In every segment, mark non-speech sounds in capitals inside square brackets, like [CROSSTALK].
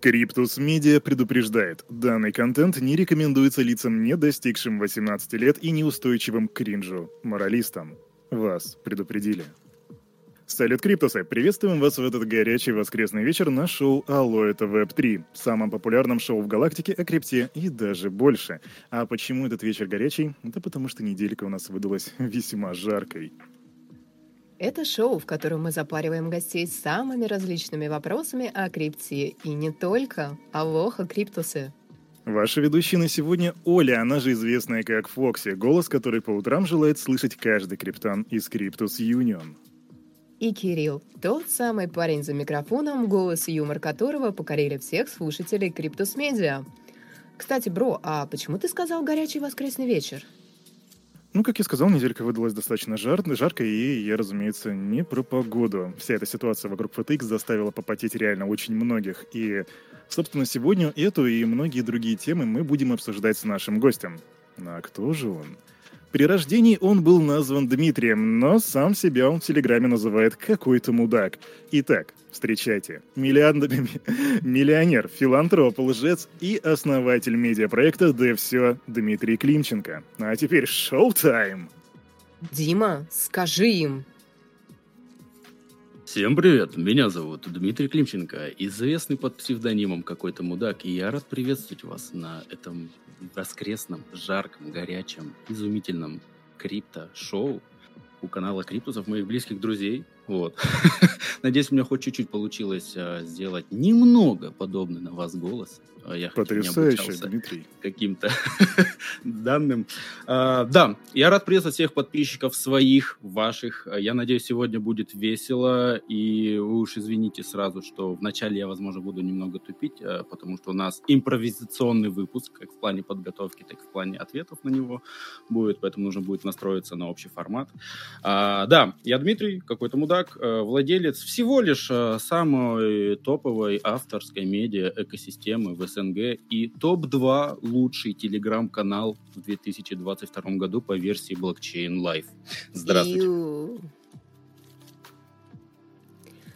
Криптус Медиа предупреждает, данный контент не рекомендуется лицам, не достигшим 18 лет и неустойчивым к кринжу, моралистам. Вас предупредили. Салют, Криптусы! Приветствуем вас в этот горячий воскресный вечер на шоу «Алло, это Веб-3», самом популярном шоу в галактике о крипте и даже больше. А почему этот вечер горячий? Да потому что неделька у нас выдалась весьма жаркой. Это шоу, в котором мы запариваем гостей с самыми различными вопросами о крипте. И не только. Алоха, Криптусы! Ваша ведущая на сегодня Оля, она же известная как Фокси, голос который по утрам желает слышать каждый криптан из Криптус Юнион. И Кирилл, тот самый парень за микрофоном, голос и юмор которого покорили всех слушателей Криптус Медиа. Кстати, бро, а почему ты сказал горячий воскресный вечер? Ну, как я сказал, неделька выдалась достаточно жар, жаркой, и я, разумеется, не про погоду. Вся эта ситуация вокруг FTX заставила попотеть реально очень многих. И, собственно, сегодня эту и многие другие темы мы будем обсуждать с нашим гостем. А кто же он? При рождении он был назван Дмитрием, но сам себя он в Телеграме называет какой-то мудак. Итак, встречайте, миллиард... [LAUGHS] миллионер, филантроп, лжец и основатель медиапроекта «Да все» Дмитрий Климченко. А теперь шоу-тайм! Дима, скажи им. Всем привет, меня зовут Дмитрий Климченко, известный под псевдонимом какой-то мудак, и я рад приветствовать вас на этом воскресном, жарком, горячем, изумительном крипто-шоу у канала Криптусов, моих близких друзей. Вот. [LAUGHS] Надеюсь, у меня хоть чуть-чуть получилось а, сделать немного подобный на вас голос. А, я Потрясающе, Дмитрий. Каким-то [LAUGHS] данным. А, да, я рад приветствовать всех подписчиков своих, ваших. Я надеюсь, сегодня будет весело. И вы уж извините сразу, что вначале я, возможно, буду немного тупить, а, потому что у нас импровизационный выпуск, как в плане подготовки, так и в плане ответов на него будет. Поэтому нужно будет настроиться на общий формат. А, да, я Дмитрий, какой-то мудак, э, владелец всего лишь э, самой топовой авторской медиа экосистемы в СНГ и топ-2 лучший телеграм-канал в 2022 году по версии Blockchain Life. Здравствуйте. Ю.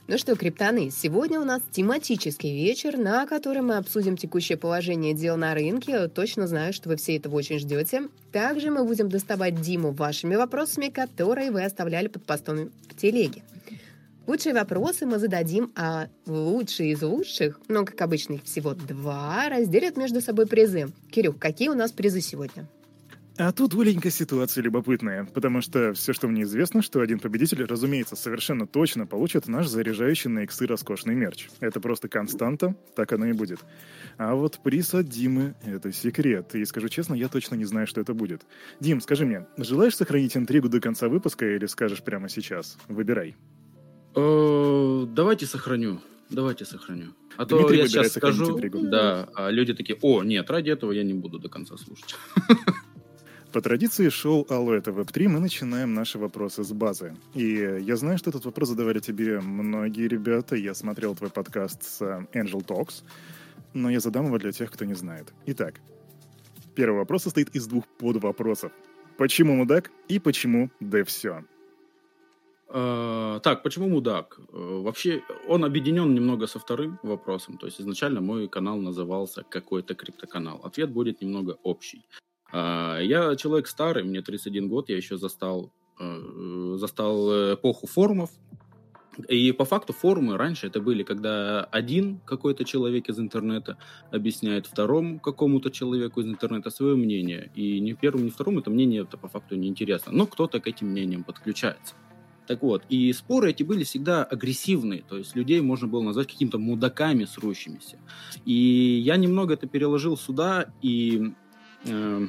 Ну что, криптаны, сегодня у нас тематический вечер, на котором мы обсудим текущее положение дел на рынке. Точно знаю, что вы все этого очень ждете. Также мы будем доставать Диму вашими вопросами, которые вы оставляли под постом в телеге. Лучшие вопросы мы зададим, а лучшие из лучших, но, как обычно, их всего два, разделят между собой призы. Кирюх, какие у нас призы сегодня? А тут, Оленька, ситуация любопытная, потому что все, что мне известно, что один победитель, разумеется, совершенно точно получит наш заряжающий на иксы роскошный мерч. Это просто константа, так оно и будет. А вот приз от Димы — это секрет, и скажу честно, я точно не знаю, что это будет. Дим, скажи мне, желаешь сохранить интригу до конца выпуска или скажешь прямо сейчас? Выбирай. Э, давайте сохраню. Давайте сохраню. А то я сейчас скажу, да, а люди такие, о, нет, ради этого я не буду до конца слушать. [LAUGHS] По традиции шоу «Алло, это Веб-3» мы начинаем наши вопросы с базы. И я знаю, что этот вопрос задавали тебе многие ребята. Я смотрел твой подкаст с э, Angel Talks, но я задам его для тех, кто не знает. Итак, первый вопрос состоит из двух подвопросов. Почему мудак и почему да все? Uh, так, почему мудак? Uh, вообще, он объединен немного со вторым вопросом. То есть изначально мой канал назывался какой-то криптоканал. Ответ будет немного общий. Uh, я человек старый, мне 31 год, я еще застал, застал эпоху форумов. И по факту форумы раньше это были, когда один какой-то человек из интернета объясняет второму какому-то человеку из интернета свое мнение. И ни первому, ни второму это мнение это по факту не интересно. Но кто-то к этим мнениям подключается. Так вот, и споры эти были всегда агрессивные, то есть людей можно было назвать какими-то мудаками срущимися. И я немного это переложил сюда, и э,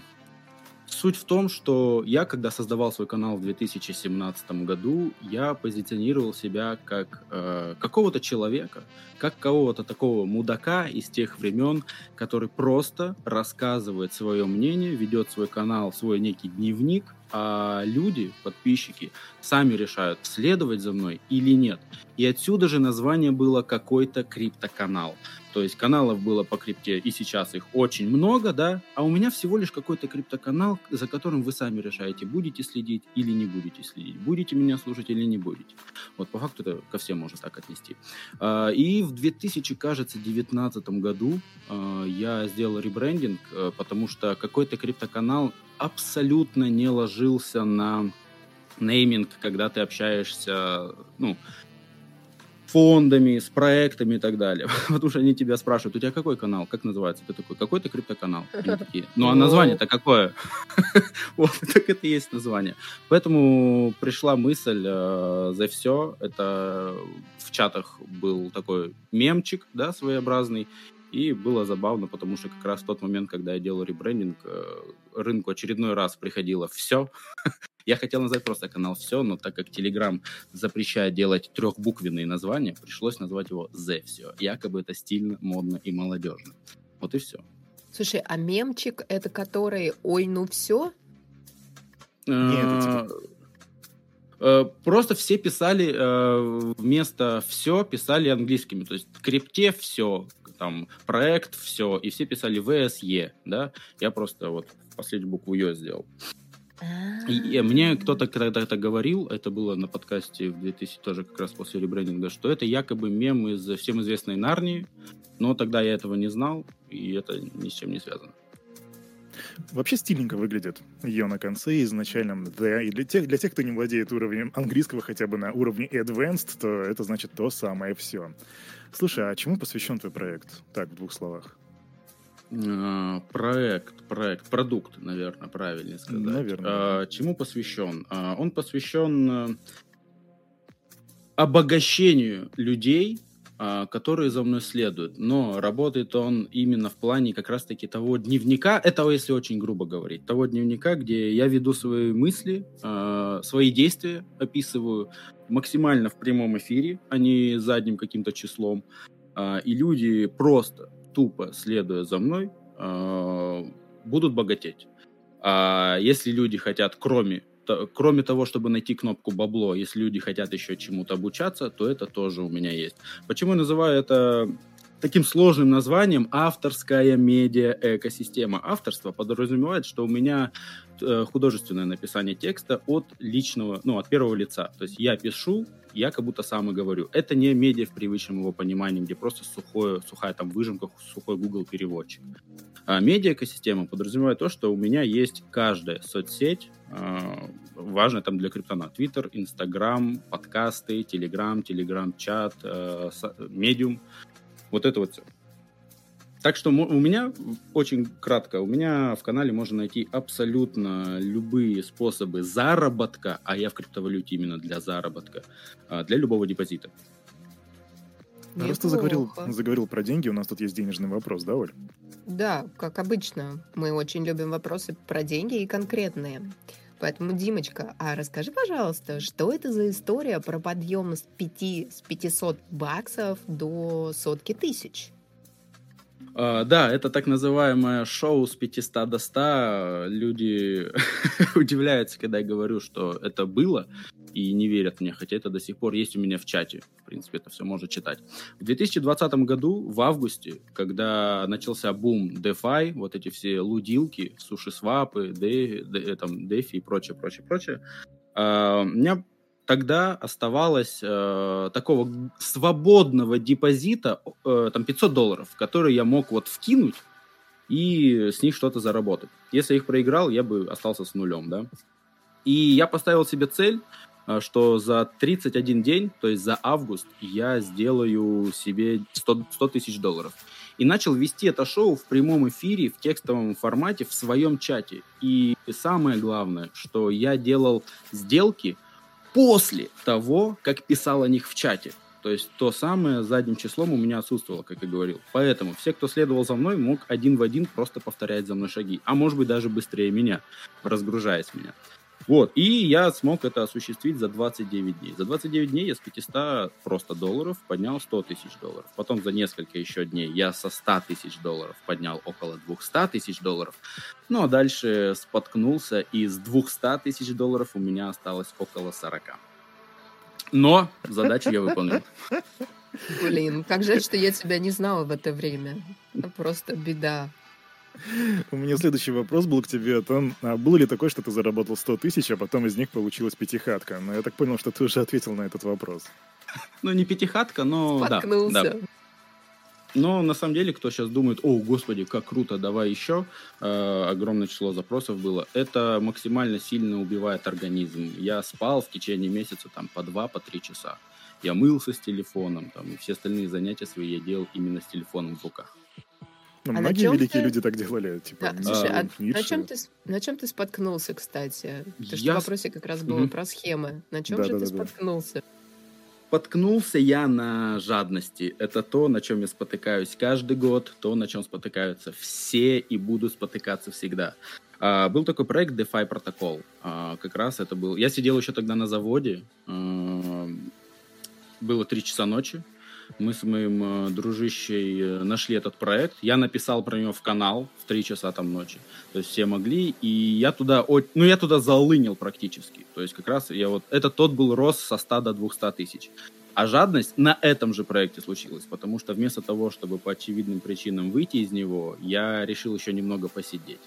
суть в том, что я, когда создавал свой канал в 2017 году, я позиционировал себя как э, какого-то человека, как кого-то такого мудака из тех времен, который просто рассказывает свое мнение, ведет свой канал, свой некий дневник – а люди, подписчики, сами решают, следовать за мной или нет. И отсюда же название было какой-то криптоканал. То есть каналов было по крипте, и сейчас их очень много, да, а у меня всего лишь какой-то криптоканал, за которым вы сами решаете, будете следить или не будете следить, будете меня слушать или не будете. Вот по факту это ко всем можно так отнести. А, и в 2019 году а, я сделал ребрендинг, э, потому что какой-то криптоканал абсолютно не ложился на нейминг, когда ты общаешься, ну, фондами, с проектами и так далее. [LAUGHS] Потому что они тебя спрашивают, у тебя какой канал, как называется? Ты такой, какой-то криптоканал. Они [LAUGHS] такие, ну а название-то какое? [LAUGHS] вот, так это и есть название. Поэтому пришла мысль э, за все. Это в чатах был такой мемчик, да, своеобразный. И было забавно, потому что как раз в тот момент, когда я делал ребрендинг, э, рынку очередной раз приходило все. [LAUGHS] Я хотел назвать просто канал «Все», но так как Telegram запрещает делать трехбуквенные названия, пришлось назвать его «The Все». Якобы это стильно, модно и молодежно. Вот и все. Слушай, а мемчик — это который «Ой, ну все»? Нет, типа э, Просто все писали э, вместо все писали английскими, то есть крипте все, там проект все, и все писали ВСЕ, да. Я просто вот последнюю букву Ё сделал. И, мне кто-то когда это говорил, это было на подкасте в 2000, тоже как раз после ребрендинга, что это якобы мем из всем известной Нарнии, но тогда я этого не знал, и это ни с чем не связано. Вообще стильненько выглядит ее на конце изначальном the. И для тех, для тех, кто не владеет уровнем английского хотя бы на уровне advanced, то это значит то самое все. Слушай, а чему посвящен твой проект? Так, в двух словах. А, проект, проект, продукт, наверное, правильнее сказать. Наверное. А, чему посвящен? А, он посвящен э, обогащению людей, которые за мной следуют. Но работает он именно в плане как раз-таки того дневника, этого если очень грубо говорить, того дневника, где я веду свои мысли, свои действия описываю максимально в прямом эфире, а не задним каким-то числом. И люди просто тупо следуя за мной, будут богатеть. А если люди хотят, кроме, то, кроме того, чтобы найти кнопку бабло, если люди хотят еще чему-то обучаться, то это тоже у меня есть. Почему я называю это таким сложным названием авторская медиа-экосистема. Авторство подразумевает, что у меня э, художественное написание текста от личного, ну, от первого лица. То есть я пишу, я как будто сам и говорю. Это не медиа в привычном его понимании, где просто сухое, сухая там выжимка, сухой Google переводчик. А медиа-экосистема подразумевает то, что у меня есть каждая соцсеть, э, важная там для криптона. Твиттер, Инстаграм, подкасты, Телеграм, Телеграм-чат, э, Медиум. Вот это вот все. Так что у меня, очень кратко, у меня в канале можно найти абсолютно любые способы заработка, а я в криптовалюте именно для заработка, а, для любого депозита. Неплохо. Раз ты заговорил, заговорил про деньги, у нас тут есть денежный вопрос, да, Оль? Да, как обычно. Мы очень любим вопросы про деньги и конкретные. Поэтому, Димочка, а расскажи, пожалуйста, что это за история про подъем с, 5, с 500 баксов до сотки тысяч? Uh, да, это так называемое шоу с 500 до 100. Люди [LAUGHS] удивляются, когда я говорю, что это было, и не верят мне, хотя это до сих пор есть у меня в чате. В принципе, это все можно читать. В 2020 году, в августе, когда начался бум DeFi, вот эти все лудилки, суши-свапы, DeFi, там, DeFi и прочее, прочее, прочее, uh, у меня тогда оставалось э, такого свободного депозита, э, там 500 долларов, который я мог вот вкинуть и с них что-то заработать. Если я их проиграл, я бы остался с нулем, да. И я поставил себе цель, э, что за 31 день, то есть за август, я сделаю себе 100, 100 тысяч долларов. И начал вести это шоу в прямом эфире, в текстовом формате, в своем чате. И самое главное, что я делал сделки – после того, как писал о них в чате. То есть то самое задним числом у меня отсутствовало, как я говорил. Поэтому все, кто следовал за мной, мог один в один просто повторять за мной шаги. А может быть даже быстрее меня, разгружаясь меня. Вот, и я смог это осуществить за 29 дней. За 29 дней я с 500 просто долларов поднял 100 тысяч долларов. Потом за несколько еще дней я со 100 тысяч долларов поднял около 200 тысяч долларов. Ну, а дальше споткнулся, и с 200 тысяч долларов у меня осталось около 40. Но задачу я выполнил. Блин, как жаль, что я тебя не знала в это время. Просто беда. У меня следующий вопрос был к тебе о том, а было ли такое, что ты заработал 100 тысяч, а потом из них получилась пятихатка? Но я так понял, что ты уже ответил на этот вопрос. Ну, не пятихатка, но Споткнулся. да. да. Но на самом деле, кто сейчас думает, о, господи, как круто, давай еще, э, огромное число запросов было, это максимально сильно убивает организм. Я спал в течение месяца там по два, по три часа. Я мылся с телефоном, там, и все остальные занятия свои я делал именно с телефоном в руках. Ну, А многие великие ты- люди так делали. Типа, Да, слушай, а Ницше. на чем, ты, на чем ты споткнулся, кстати? Потому что Я в вопросе как раз было Мгм. про схемы. На чем же ты Да-да-да-да. споткнулся? Споткнулся я на жадности. Это то, на чем я спотыкаюсь каждый год, то, на чем спотыкаются все и буду спотыкаться всегда. А, был такой проект DeFi Protocol. А, как раз это был... Я сидел еще тогда на заводе. А, было 3 часа ночи. Мы с моим э, дружищей э, нашли этот проект. Я написал про него в канал в 3 часа там ночи. То есть все могли. И я туда... Ну, я туда залынил практически. То есть как раз я вот... Это тот был рост со 100 до 200 тысяч. А жадность на этом же проекте случилась, потому что вместо того, чтобы по очевидным причинам выйти из него, я решил еще немного посидеть.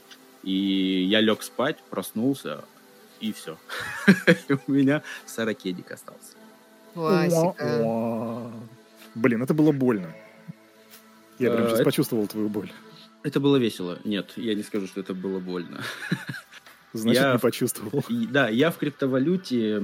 И я лег спать, проснулся, и все. [LAUGHS] У меня сорокедик остался. Классика. Блин, это было больно. Я прям Э, сейчас это- почувствовал твою боль. Это было весело. Нет, я не скажу, что это было больно. [LAUGHS] Значит, Я- не почувствовал. Да, я в криптовалюте,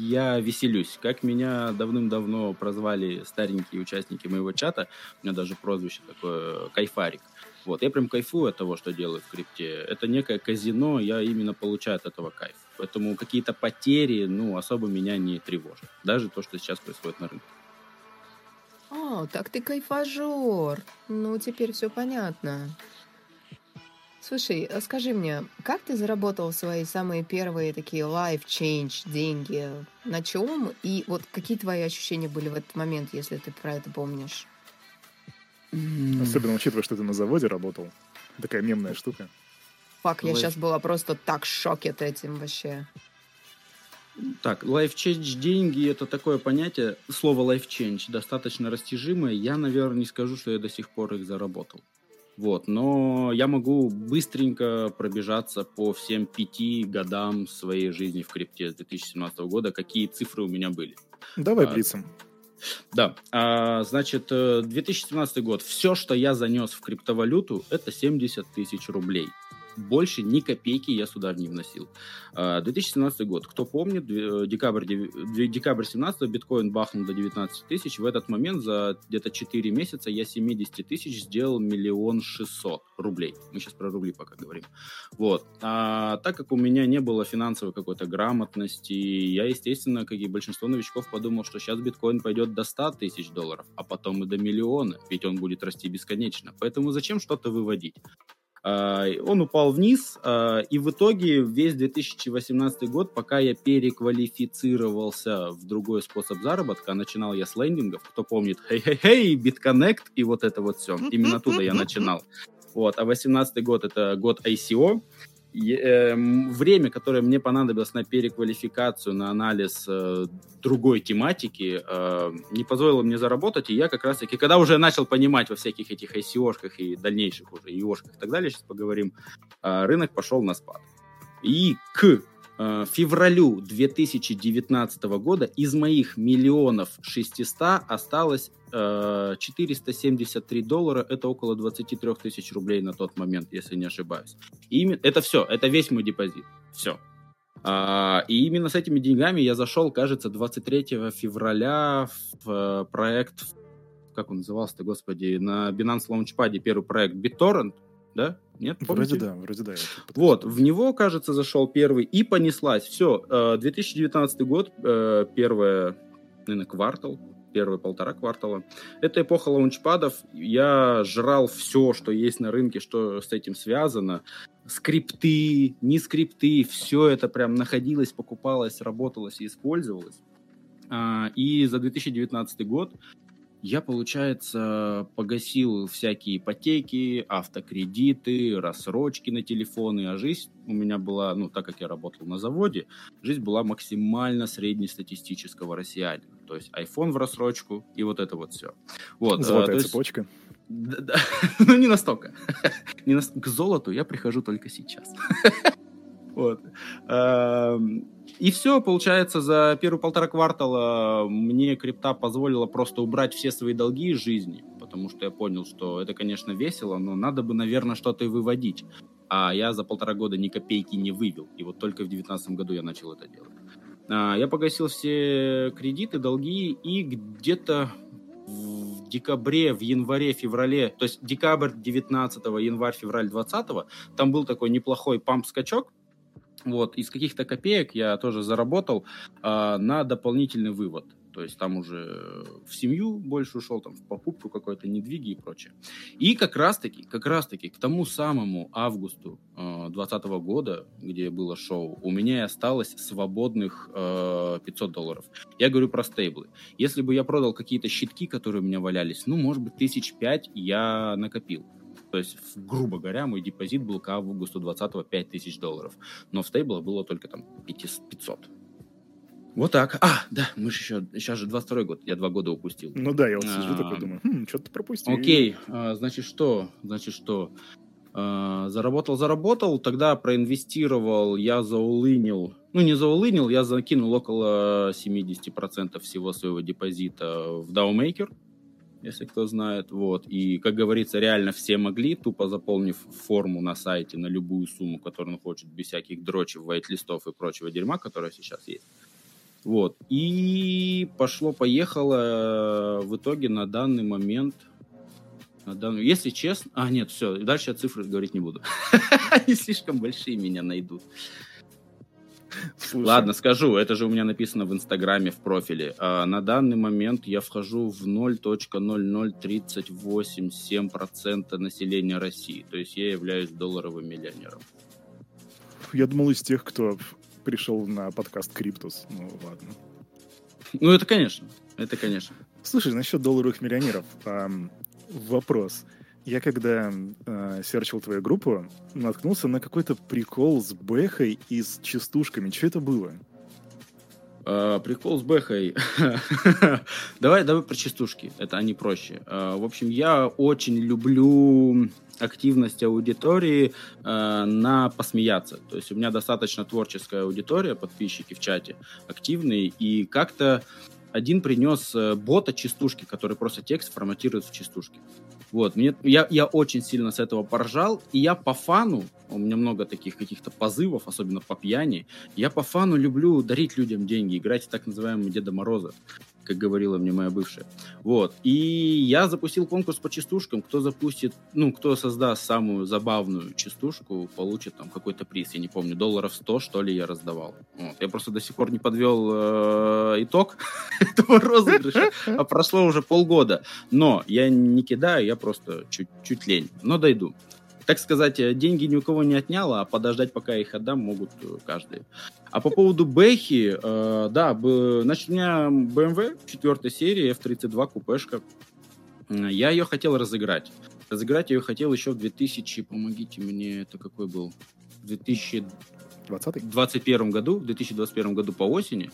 я веселюсь. Как меня давным-давно прозвали старенькие участники моего чата, у меня даже прозвище такое «Кайфарик». Вот, я прям кайфую от того, что делаю в крипте. Это некое казино, я именно получаю от этого кайф. Поэтому какие-то потери, ну, особо меня не тревожат. Даже то, что сейчас происходит на рынке. Так ты кайфажор. Ну, теперь все понятно. Слушай, а скажи мне, как ты заработал свои самые первые такие life change деньги? На чем? И вот какие твои ощущения были в этот момент, если ты про это помнишь? Особенно учитывая, что ты на заводе работал. Такая мемная штука. Фак, я сейчас была просто так в шоке от этим вообще. Так, life change деньги это такое понятие. Слово life change достаточно растяжимое. Я, наверное, не скажу, что я до сих пор их заработал. Вот, но я могу быстренько пробежаться по всем пяти годам своей жизни в крипте с 2017 года, какие цифры у меня были. Давай А, блицем. Да, а, значит, э, 2017 год. Все, что я занес в криптовалюту, это 70 тысяч рублей. Больше ни копейки я сюда не вносил. А, 2017 год. Кто помнит, э, декабрь, декабрь 17 биткоин бахнул до 19 тысяч. В этот момент за где-то 4 месяца я 70 тысяч сделал миллион шестьсот рублей. Мы сейчас про рубли пока говорим. Вот. А так как у меня не было финансовой какой-то грамотности, я, естественно, как и большинство новичков, подумал, что сейчас биткоин пойдет до 100 тысяч долларов, а потом и до миллиона, ведь он будет расти бесконечно. Поэтому зачем что-то выводить? А, Он упал вниз, а, и в итоге весь 2018 год, пока я переквалифицировался в другой способ заработка, а начинал я с лендингов, кто помнит, хей-хей-хей, BitConnect и вот это вот все. Именно оттуда я начинал. Вот, а 18 год это год ICO. Эм, время, которое мне понадобилось на переквалификацию, на анализ э, другой тематики, э, не позволило мне заработать, и я как раз-таки, когда уже начал понимать во всяких этих ICO-шках и дальнейших уже IO-шках и так далее, сейчас поговорим, э, рынок пошел на спад. И к э, февралю 2019 года из моих миллионов 600 осталось э, 473 доллара, это около 23 тысяч рублей на тот момент, если не ошибаюсь. И именно, это все, это весь мой депозит, все. А, и именно с этими деньгами я зашел, кажется, 23 февраля в э, проект, как он назывался-то, господи, на Binance Launchpad первый проект BitTorrent, да? Нет? Вроде Помните? да, вроде да. я тут Вот, в него, кажется, зашел первый и понеслась. Все, 2019 год, э, первое, наверное, квартал, первые полтора квартала. Это эпоха лаунчпадов. Я жрал все, что есть на рынке, что с этим связано. скрипты, не скрипты, все это прям находилось, покупалось, работалось и использовалось. А, и за 2019 год я, получается, погасил всякие ипотеки, автокредиты, рассрочки на телефоны, а жизнь у меня была, ну, так как я работал на заводе, жизнь была максимально среднестатистического россиянина. То есть iPhone в рассрочку и вот это вот все. Вот, Золотая а, цепочка. Есть, да, да. [LAUGHS] ну, не настолько. [LAUGHS] не на... К золоту я прихожу только сейчас. [LAUGHS] вот. И все, получается, за первые полтора квартала мне крипта позволила просто убрать все свои долги из жизни, потому что я понял, что это, конечно, весело, но надо бы, наверное, что-то и выводить. А я за полтора года ни копейки не вывел, и вот только в девятнадцатом году я начал это делать. А, я погасил все кредиты, долги, и где-то в декабре, в январе, феврале, то есть декабрь 19 январь, февраль 20 там был такой неплохой памп-скачок, вот, из каких-то копеек я тоже заработал э, на дополнительный вывод. То есть там уже в семью больше ушел, там в покупку какой-то недвиги и прочее. И как раз-таки, как раз-таки к тому самому августу 2020 э, года, где было шоу, у меня и осталось свободных э, 500 долларов. Я говорю про стейблы. Если бы я продал какие-то щитки, которые у меня валялись, ну, может быть, тысяч пять я накопил. То есть, грубо говоря, мой депозит был к августу 20 5000 долларов. Но в стейблах было только там 500. Вот так. А, да, мы же еще, сейчас же 22 год, я два года упустил. Ну да, я вот сижу а, такой, думаю, хм, что-то пропустил. Окей, а, значит что, значит что, а, заработал, заработал, тогда проинвестировал, я заулынил, ну не заулынил, я закинул около 70% всего своего депозита в DAOMaker, если кто знает, вот, и, как говорится, реально все могли, тупо заполнив форму на сайте на любую сумму, которую он хочет, без всяких дрочев, вайт-листов и прочего дерьма, которое сейчас есть. Вот. И пошло-поехало в итоге на данный момент на данный... Если честно... А, нет, все, дальше я цифры говорить не буду. [LAUGHS] Они слишком большие меня найдут. Слушай. Ладно, скажу, это же у меня написано в Инстаграме, в профиле. А, на данный момент я вхожу в 0.00387% населения России. То есть я являюсь долларовым миллионером. Я думал из тех, кто пришел на подкаст Криптус. Ну, ладно. Ну, это конечно. Это конечно. Слушай, насчет долларовых миллионеров. Эм, вопрос. Я когда э, серчил твою группу, наткнулся на какой-то прикол с Бэхой и с частушками. Что это было? Uh, прикол с Бэхой. [LAUGHS] давай, давай про частушки. Это они проще. Uh, в общем, я очень люблю активность аудитории uh, на посмеяться. То есть у меня достаточно творческая аудитория, подписчики в чате активные, и как-то один принес э, бота частушки, который просто текст форматирует в частушки. Вот, мне, я, я очень сильно с этого поржал, и я по фану, у меня много таких каких-то позывов, особенно по пьяни, я по фану люблю дарить людям деньги, играть в так называемого Деда Мороза как говорила мне моя бывшая. Вот. И я запустил конкурс по частушкам. Кто запустит, ну, кто создаст самую забавную частушку, получит там какой-то приз. Я не помню, долларов 100, что ли, я раздавал. Вот. Я просто до сих пор не подвел э, итог [LAUGHS] этого розыгрыша, а прошло уже полгода. Но я не кидаю, я просто чуть-чуть лень. Но дойду так сказать, э, деньги ни у кого не отняла, а подождать, пока их отдам, могут э, каждый. А по поводу Бэхи, э, да, б, значит, у меня BMW 4 серии F32 купешка. Я ее хотел разыграть. Разыграть я ее хотел еще в 2000, помогите мне, это какой был? 2000... 2021 году, в 2021 году по осени.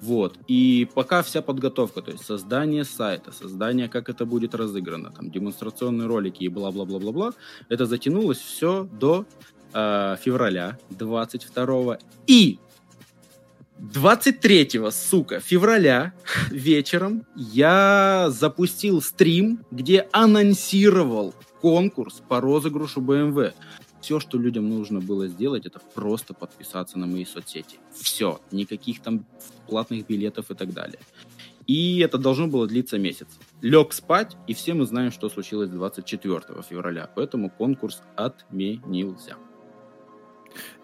Вот. И пока вся подготовка, то есть создание сайта, создание, как это будет разыграно, там, демонстрационные ролики и бла-бла-бла-бла-бла, это затянулось все до э, февраля 22 и 23, сука, февраля [LAUGHS] вечером я запустил стрим, где анонсировал конкурс по розыгрышу BMW. Все, что людям нужно было сделать, это просто подписаться на мои соцсети. Все. Никаких там платных билетов и так далее. И это должно было длиться месяц. Лег спать, и все мы знаем, что случилось 24 февраля. Поэтому конкурс отменился.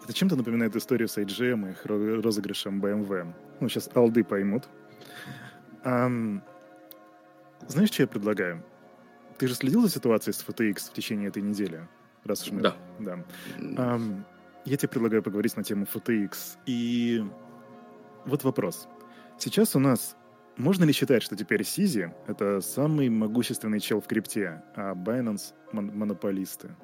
Это чем-то напоминает историю с IGM и их розыгрышем BMW. Ну, сейчас алды поймут. Um, знаешь, что я предлагаю? Ты же следил за ситуацией с FTX в течение этой недели? Раз уж мы... Да. да. Um, я тебе предлагаю поговорить на тему FTX. И вот вопрос. Сейчас у нас можно ли считать, что теперь Сизи — это самый могущественный чел в крипте, а Binance — мон- монополисты?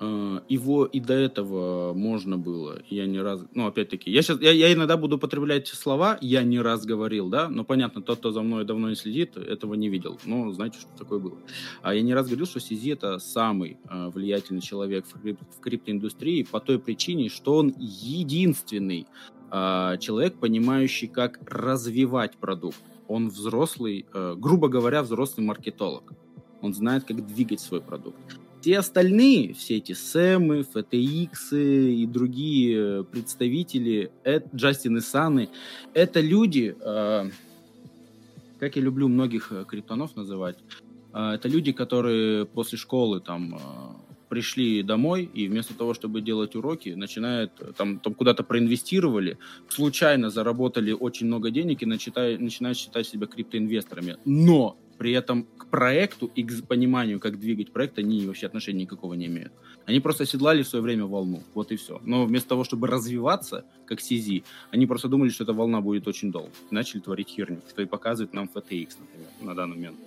Э, его и до этого можно было. Я не раз, ну опять-таки, я сейчас, я, я иногда буду употреблять слова, я не раз говорил, да, но понятно, тот, кто за мной давно не следит, этого не видел. Но знаете, что такое было. А я не раз говорил, что Сизи это самый э, влиятельный человек в, крип, в криптоиндустрии по той причине, что он единственный э, человек, понимающий, как развивать продукт. Он взрослый, э, грубо говоря, взрослый маркетолог. Он знает, как двигать свой продукт. Все остальные, все эти Сэмы, FTX и другие представители, это, Джастин и Саны, это люди, э, как я люблю многих криптонов называть, э, это люди, которые после школы там э, пришли домой и вместо того, чтобы делать уроки, начинают там, там куда-то проинвестировали, случайно заработали очень много денег и начинают, начинают считать себя криптоинвесторами. Но при этом к проекту и к пониманию, как двигать проект, они вообще отношения никакого не имеют. Они просто оседлали в свое время волну, вот и все. Но вместо того, чтобы развиваться, как CZ, они просто думали, что эта волна будет очень долго. Начали творить херню, что и показывает нам FTX, например, на данный момент.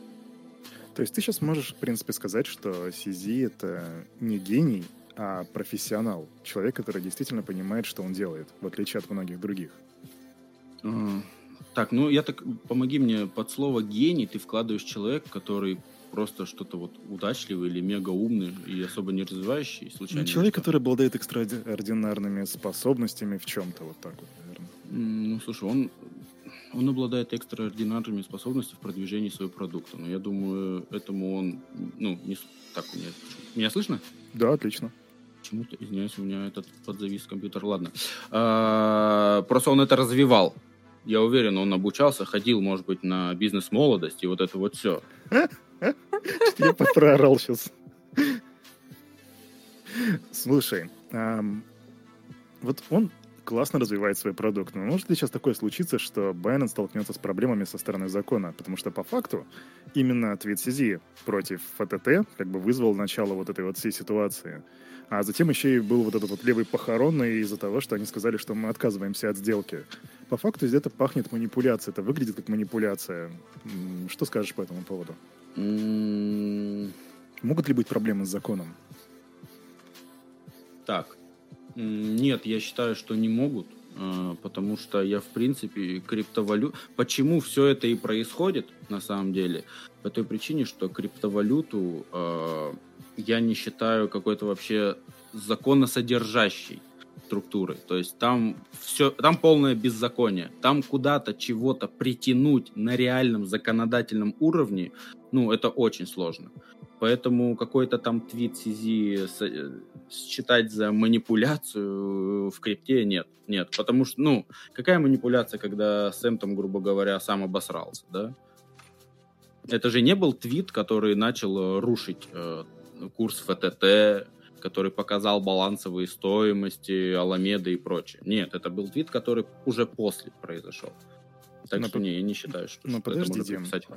То есть ты сейчас можешь, в принципе, сказать, что CZ — это не гений, а профессионал. Человек, который действительно понимает, что он делает, в отличие от многих других. Так, ну я так, помоги мне, под слово гений ты вкладываешь человек, который просто что-то вот удачливый или мега умный и особо не развивающий, случайно. Ну, человек, который обладает экстраординарными способностями в чем-то, вот так вот, наверное. Ну, слушай, он, он обладает экстраординарными способностями в продвижении своего продукта. Но я думаю, этому он, ну, не... Так, у меня... Меня слышно? Да, отлично. Почему-то, извиняюсь, у меня этот подзавис компьютер. Ладно. А, просто он это развивал я уверен, он обучался, ходил, может быть, на бизнес-молодость и вот это вот все. Я проорал сейчас. Слушай, вот он классно развивает свой продукт. Но может ли сейчас такое случиться, что Binance столкнется с проблемами со стороны закона? Потому что по факту именно твит CZ против ФТТ как бы вызвал начало вот этой вот всей ситуации. А затем еще и был вот этот вот левый похоронный из-за того, что они сказали, что мы отказываемся от сделки. По факту это пахнет манипуляцией, это выглядит как манипуляция. Что скажешь по этому поводу? Могут ли быть проблемы с законом? Так, нет, я считаю, что не могут, а, потому что я, в принципе, криптовалют... Почему все это и происходит, на самом деле? По той причине, что криптовалюту а, я не считаю какой-то вообще законосодержащей структурой. То есть там все, там полное беззаконие. Там куда-то чего-то притянуть на реальном законодательном уровне, ну, это очень сложно. Поэтому какой-то там твит CZ э, считать за манипуляцию в крипте нет. Нет, потому что, ну, какая манипуляция, когда Сэм там, грубо говоря, сам обосрался, да? Это же не был твит, который начал э, рушить э, курс ФТТ, который показал балансовые стоимости, Аламеды и прочее. Нет, это был твит, который уже после произошел. Так но, что не, я не считаю, что, но что это можно приписать.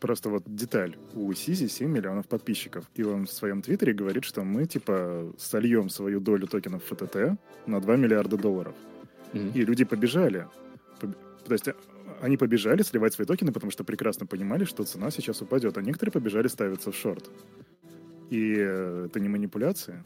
Просто вот деталь. У Сизи 7 миллионов подписчиков. И он в своем твиттере говорит, что мы, типа, сольем свою долю токенов ФТТ на 2 миллиарда долларов. Mm-hmm. И люди побежали. То есть они побежали сливать свои токены, потому что прекрасно понимали, что цена сейчас упадет. А некоторые побежали ставиться в шорт. И э, это не манипуляция?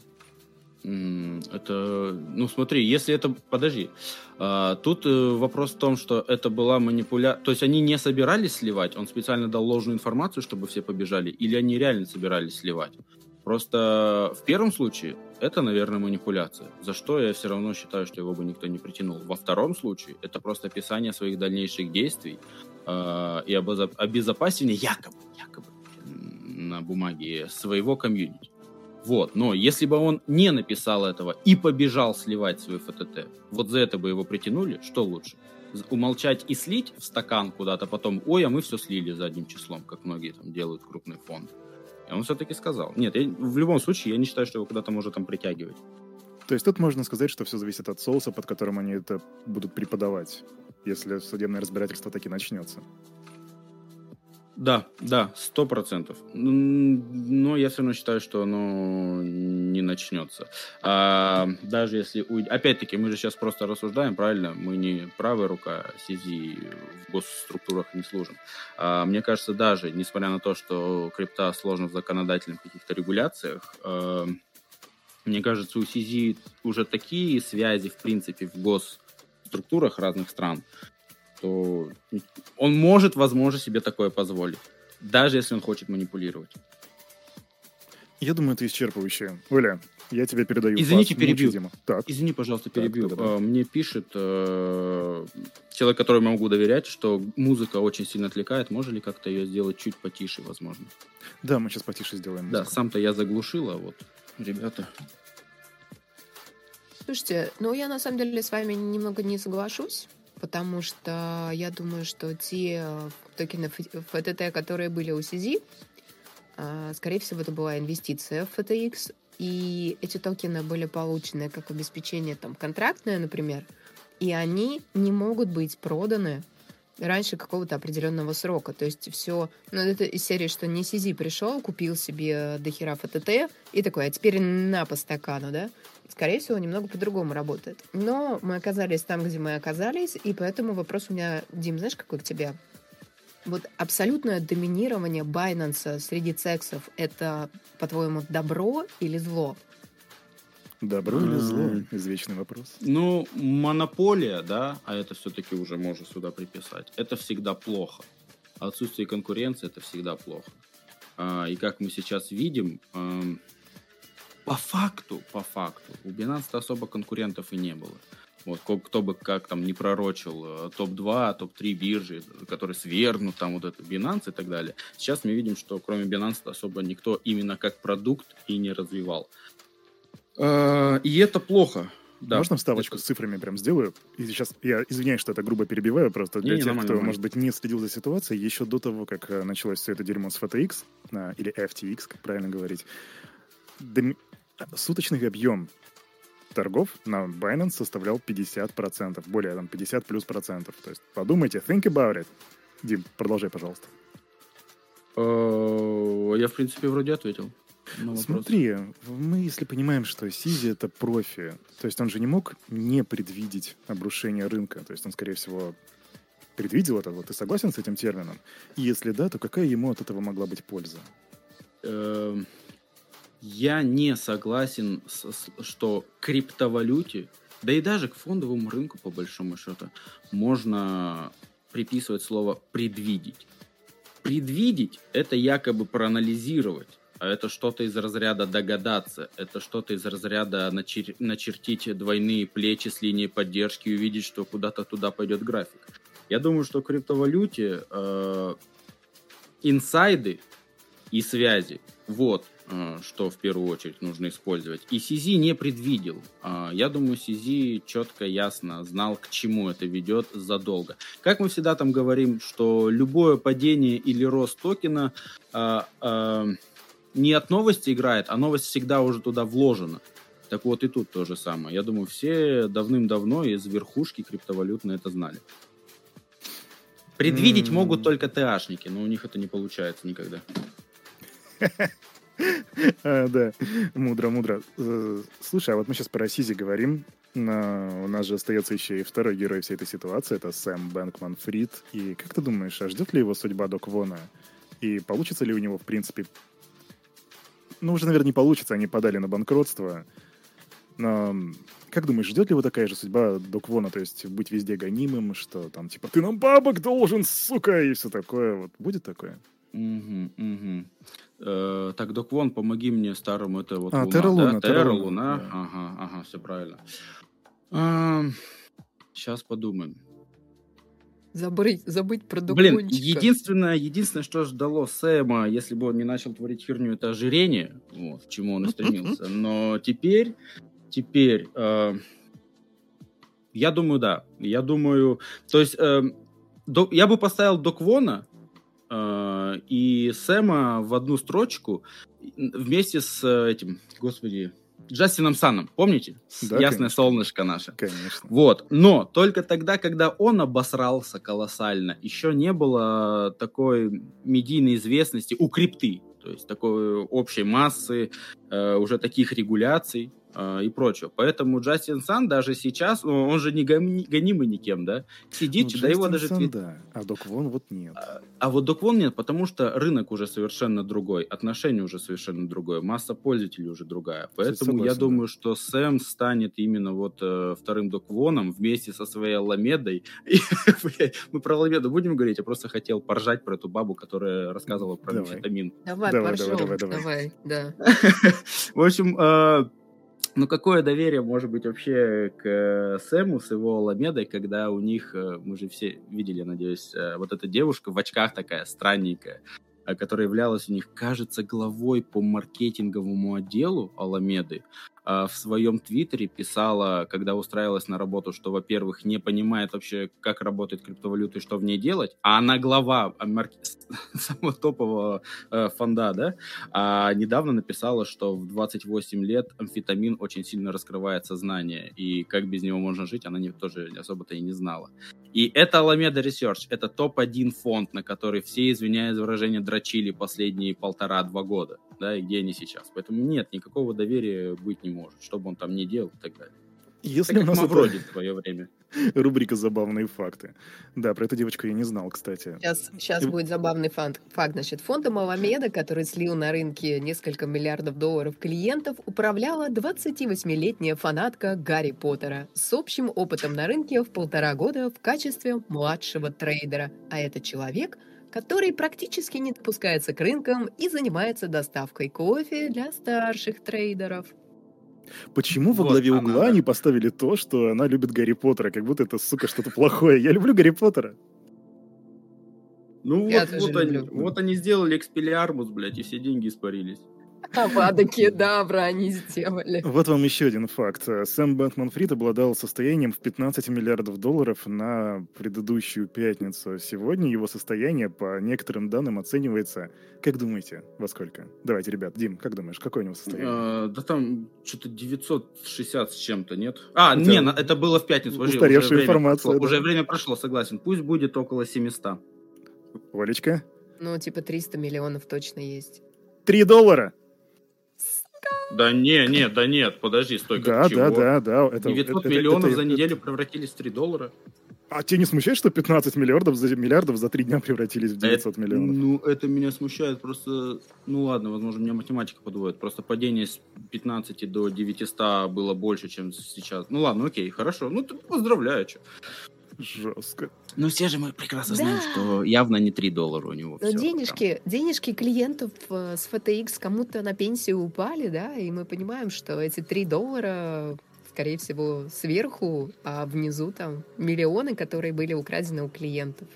Это, ну смотри, если это, подожди, а, тут э, вопрос в том, что это была манипуляция, то есть они не собирались сливать, он специально дал ложную информацию, чтобы все побежали, или они реально собирались сливать. Просто в первом случае это, наверное, манипуляция, за что я все равно считаю, что его бы никто не притянул. Во втором случае это просто описание своих дальнейших действий э, и обезопасение якобы, якобы на бумаге своего комьюнити. Вот, но если бы он не написал этого и побежал сливать свой ФТТ, вот за это бы его притянули, что лучше? Умолчать и слить в стакан куда-то потом, ой, а мы все слили задним числом, как многие там делают крупные фонды. И он все-таки сказал. Нет, я, в любом случае, я не считаю, что его куда-то может там притягивать. То есть тут можно сказать, что все зависит от соуса, под которым они это будут преподавать, если судебное разбирательство таки начнется. Да, да, сто процентов. Но я все равно считаю, что оно не начнется. А, даже если... Опять-таки, мы же сейчас просто рассуждаем, правильно? Мы не правая рука CZ в госструктурах не служим. А, мне кажется, даже, несмотря на то, что крипта сложна в законодательных каких-то регуляциях, а, мне кажется, у CZ уже такие связи, в принципе, в госструктурах разных стран, то он может, возможно, себе такое позволить, даже если он хочет манипулировать. Я думаю, это исчерпывающе. Оля, я тебе передаю. Извините, перебью. Дима. Так. Извини, пожалуйста, перебью. Так, да, да. Мне пишет э, человек, которому я могу доверять, что музыка очень сильно отвлекает. Можно ли как-то ее сделать чуть потише, возможно? Да, мы сейчас потише сделаем. Музыку. Да, сам-то я заглушил, а вот ребята. Слушайте, ну я на самом деле с вами немного не соглашусь потому что я думаю, что те э, токены FTT, которые были у CZ, э, скорее всего, это была инвестиция в FTX, и эти токены были получены как обеспечение там контрактное, например, и они не могут быть проданы раньше какого-то определенного срока. То есть все, ну, это из серии, что не CZ пришел, купил себе дохера ФТТ и такой, а теперь на по стакану, да? скорее всего, немного по-другому работает. Но мы оказались там, где мы оказались, и поэтому вопрос у меня, Дим, знаешь, какой к тебе? Вот абсолютное доминирование Байнанса среди сексов — это, по-твоему, добро или зло? Добро или зло? Извечный вопрос. Ну, монополия, да, а это все-таки уже можно сюда приписать, это всегда плохо. Отсутствие конкуренции — это всегда плохо. А, и как мы сейчас видим, по факту, по факту, у Binance особо конкурентов и не было. Вот, кто бы как там не пророчил э, топ-2, топ-3 биржи, которые свергнут там вот это Binance и так далее. Сейчас мы видим, что кроме Binance особо никто именно как продукт и не развивал. Э, и это плохо. Да, Можно вставочку это... с цифрами прям сделаю? И сейчас я извиняюсь, что это грубо перебиваю, просто для не, тех, не, кто, нормально. может быть, не следил за ситуацией, еще до того, как э, началось все это дерьмо с FTX, или FTX, как правильно говорить, суточный объем торгов на Binance составлял 50%, более там 50 плюс процентов. То есть подумайте, think about it. Дим, продолжай, пожалуйста. Э, я, в принципе, вроде ответил. Смотри, мы если понимаем, что Сизи это профи, то есть он же не мог не предвидеть обрушение рынка, то есть он, скорее всего, предвидел это, вот ты согласен с этим термином? И если да, то какая ему от этого могла быть польза? Эм, я не согласен, с, что криптовалюте, да и даже к фондовому рынку, по большому счету, можно приписывать слово «предвидеть». Предвидеть — это якобы проанализировать, это что-то из разряда догадаться, это что-то из разряда начер... начертить двойные плечи с линией поддержки и увидеть, что куда-то туда пойдет график. Я думаю, что в криптовалюте э, инсайды и связи, вот, Э, что в первую очередь нужно использовать. И CZ не предвидел. А, я думаю, CZ четко, ясно знал, к чему это ведет задолго. Как мы всегда там говорим, что любое падение или рост токена а, а, не от новости играет, а новость всегда уже туда вложена. Так вот и тут то же самое. Я думаю, все давным-давно из верхушки криптовалютно это знали. Предвидеть mm-hmm. могут только ТАшники, но у них это не получается никогда. [LAUGHS] А, да, мудро, мудро. Слушай, а вот мы сейчас про Сизи говорим. У нас же остается еще и второй герой всей этой ситуации. Это Сэм Бэнкман Фрид. И как ты думаешь, а ждет ли его судьба Док Вона? И получится ли у него, в принципе... Ну, уже, наверное, не получится. Они подали на банкротство. Но как думаешь, ждет ли его такая же судьба Док Вона? То есть быть везде гонимым, что там типа «ты нам бабок должен, сука!» и все такое. Вот будет такое? Угу, угу. Э, так, Док Вон, помоги мне старому, это вот а, Луна, Терра Луна, да? Терра Луна, да. ага, ага, все правильно. А, сейчас подумаем. Забыть, забыть про Блин, единственное, единственное, что ждало Сэма, если бы он не начал творить херню, это ожирение, вот, к чему он и стремился. [LAUGHS] Но теперь, теперь, э, я думаю, да. Я думаю, то есть, э, до, я бы поставил Доквона Э, и Сэма в одну строчку вместе с этим, господи, Джастином Саном, помните? Да, Ясное конечно. солнышко наше. Конечно. Вот, но только тогда, когда он обосрался колоссально, еще не было такой медийной известности у крипты, то есть такой общей массы, э, уже таких регуляций и прочего. Поэтому Джастин Сан даже сейчас, ну, он же не гони- гонимый никем, да, сидит, Ну, да его даже Сан, твит- да, а Док Вон вот нет. а вот Доквон нет, потому что рынок уже совершенно другой, отношение уже совершенно другое, масса пользователей уже другая. Поэтому согласен, я да. думаю, что Сэм станет именно вот э, вторым Доквоном вместе со своей Ламедой. И, [LAUGHS] мы про Ламеду будем говорить, я просто хотел поржать про эту бабу, которая рассказывала про Давай. амфетамин. Давай, Давай, поржем, давай, давай, давай. да. [LAUGHS] В общем, э, ну какое доверие может быть вообще к э, Сэму с его Ламедой, когда у них, э, мы же все видели, надеюсь, э, вот эта девушка в очках такая странненькая, которая являлась у них, кажется, главой по маркетинговому отделу Аламеды, в своем твиттере писала, когда устраивалась на работу, что, во-первых, не понимает вообще, как работает криптовалюта и что в ней делать, а она глава а, [LAUGHS] самого топового э, фонда, да, а недавно написала, что в 28 лет амфетамин очень сильно раскрывает сознание, и как без него можно жить, она не, тоже особо-то и не знала. И это Alameda Research, это топ-1 фонд, на который все, извиняюсь за выражение, дрочили последние полтора-два года, да, и где они сейчас. Поэтому нет, никакого доверия быть не может, что бы он там ни делал и так далее. Если Так у нас Мавроди это в свое время. [LAUGHS] рубрика «Забавные факты». Да, про эту девочку я не знал, кстати. Сейчас, сейчас И- будет забавный факт. факт. Значит, фондом Аламеда, который слил на рынке несколько миллиардов долларов клиентов, управляла 28-летняя фанатка Гарри Поттера с общим опытом на рынке в полтора года в качестве младшего трейдера. А это человек, который практически не допускается к рынкам и занимается доставкой кофе для старших трейдеров. Почему во Вот главе она, угла да. не поставили то, что она любит Гарри Поттера, как будто это, сука, что-то плохое. Я люблю Гарри Поттера. Ну Я вот, вот, они, вот они сделали экспелиармус, блядь, и все деньги испарились. Авада Кедавра они сделали. Вот вам еще один факт. Сэм Бэнкман Фрид обладал состоянием в 15 миллиардов долларов на предыдущую пятницу. Сегодня его состояние, по некоторым данным, оценивается... Как думаете, во сколько? Давайте, ребят, Дим, как думаешь, какое у него состояние? А, да там что-то 960 с чем-то, нет? А, Это не, это было в пятницу. уже устаревшая время информация, прошло, да. Уже время прошло, согласен. Пусть будет около 700. Олечка? Ну, типа 300 миллионов точно есть. Три доллара! Да не, нет, да нет, подожди, стой, Да, как да, чего? да, да. Это, 900 это- это- миллионов это- за это- неделю превратились в 3 доллара? А тебя не смущает, что 15 миллиардов за, миллиардов за три дня превратились в 900 Это- миллионов? Ну, это меня смущает просто... Ну ладно, возможно, меня математика подводит. Просто падение с 15 до 900 было больше, чем сейчас. Ну ладно, окей, хорошо. Ну, ты- поздравляю, чё. Жестко. Но все же мы прекрасно Да. знаем, что явно не 3 доллара у него. Но денежки, денежки клиентов э, с FTX кому-то на пенсию упали, да, и мы понимаем, что эти 3 доллара, скорее всего, сверху, а внизу там миллионы, которые были украдены у клиентов.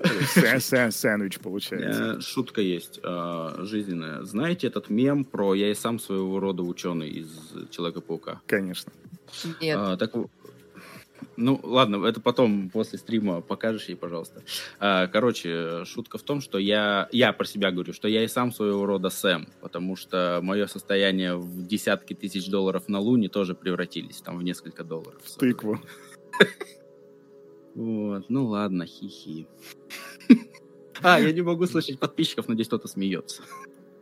Сэ- сэ- Сэндвич получается. меня шутка есть э, жизненная. Знаете этот мем про «я и сам своего рода ученый» из «Человека-паука»? Конечно. Нет, А, так, ну, ладно, это потом после стрима покажешь ей, пожалуйста. А, короче, шутка в том, что я, я про себя говорю, что я и сам своего рода Сэм, потому что мое состояние в десятки тысяч долларов на Луне тоже превратились там в несколько долларов. В тыкву. Вот, ну ладно, хихи. А, я не могу слышать подписчиков, надеюсь, кто-то смеется.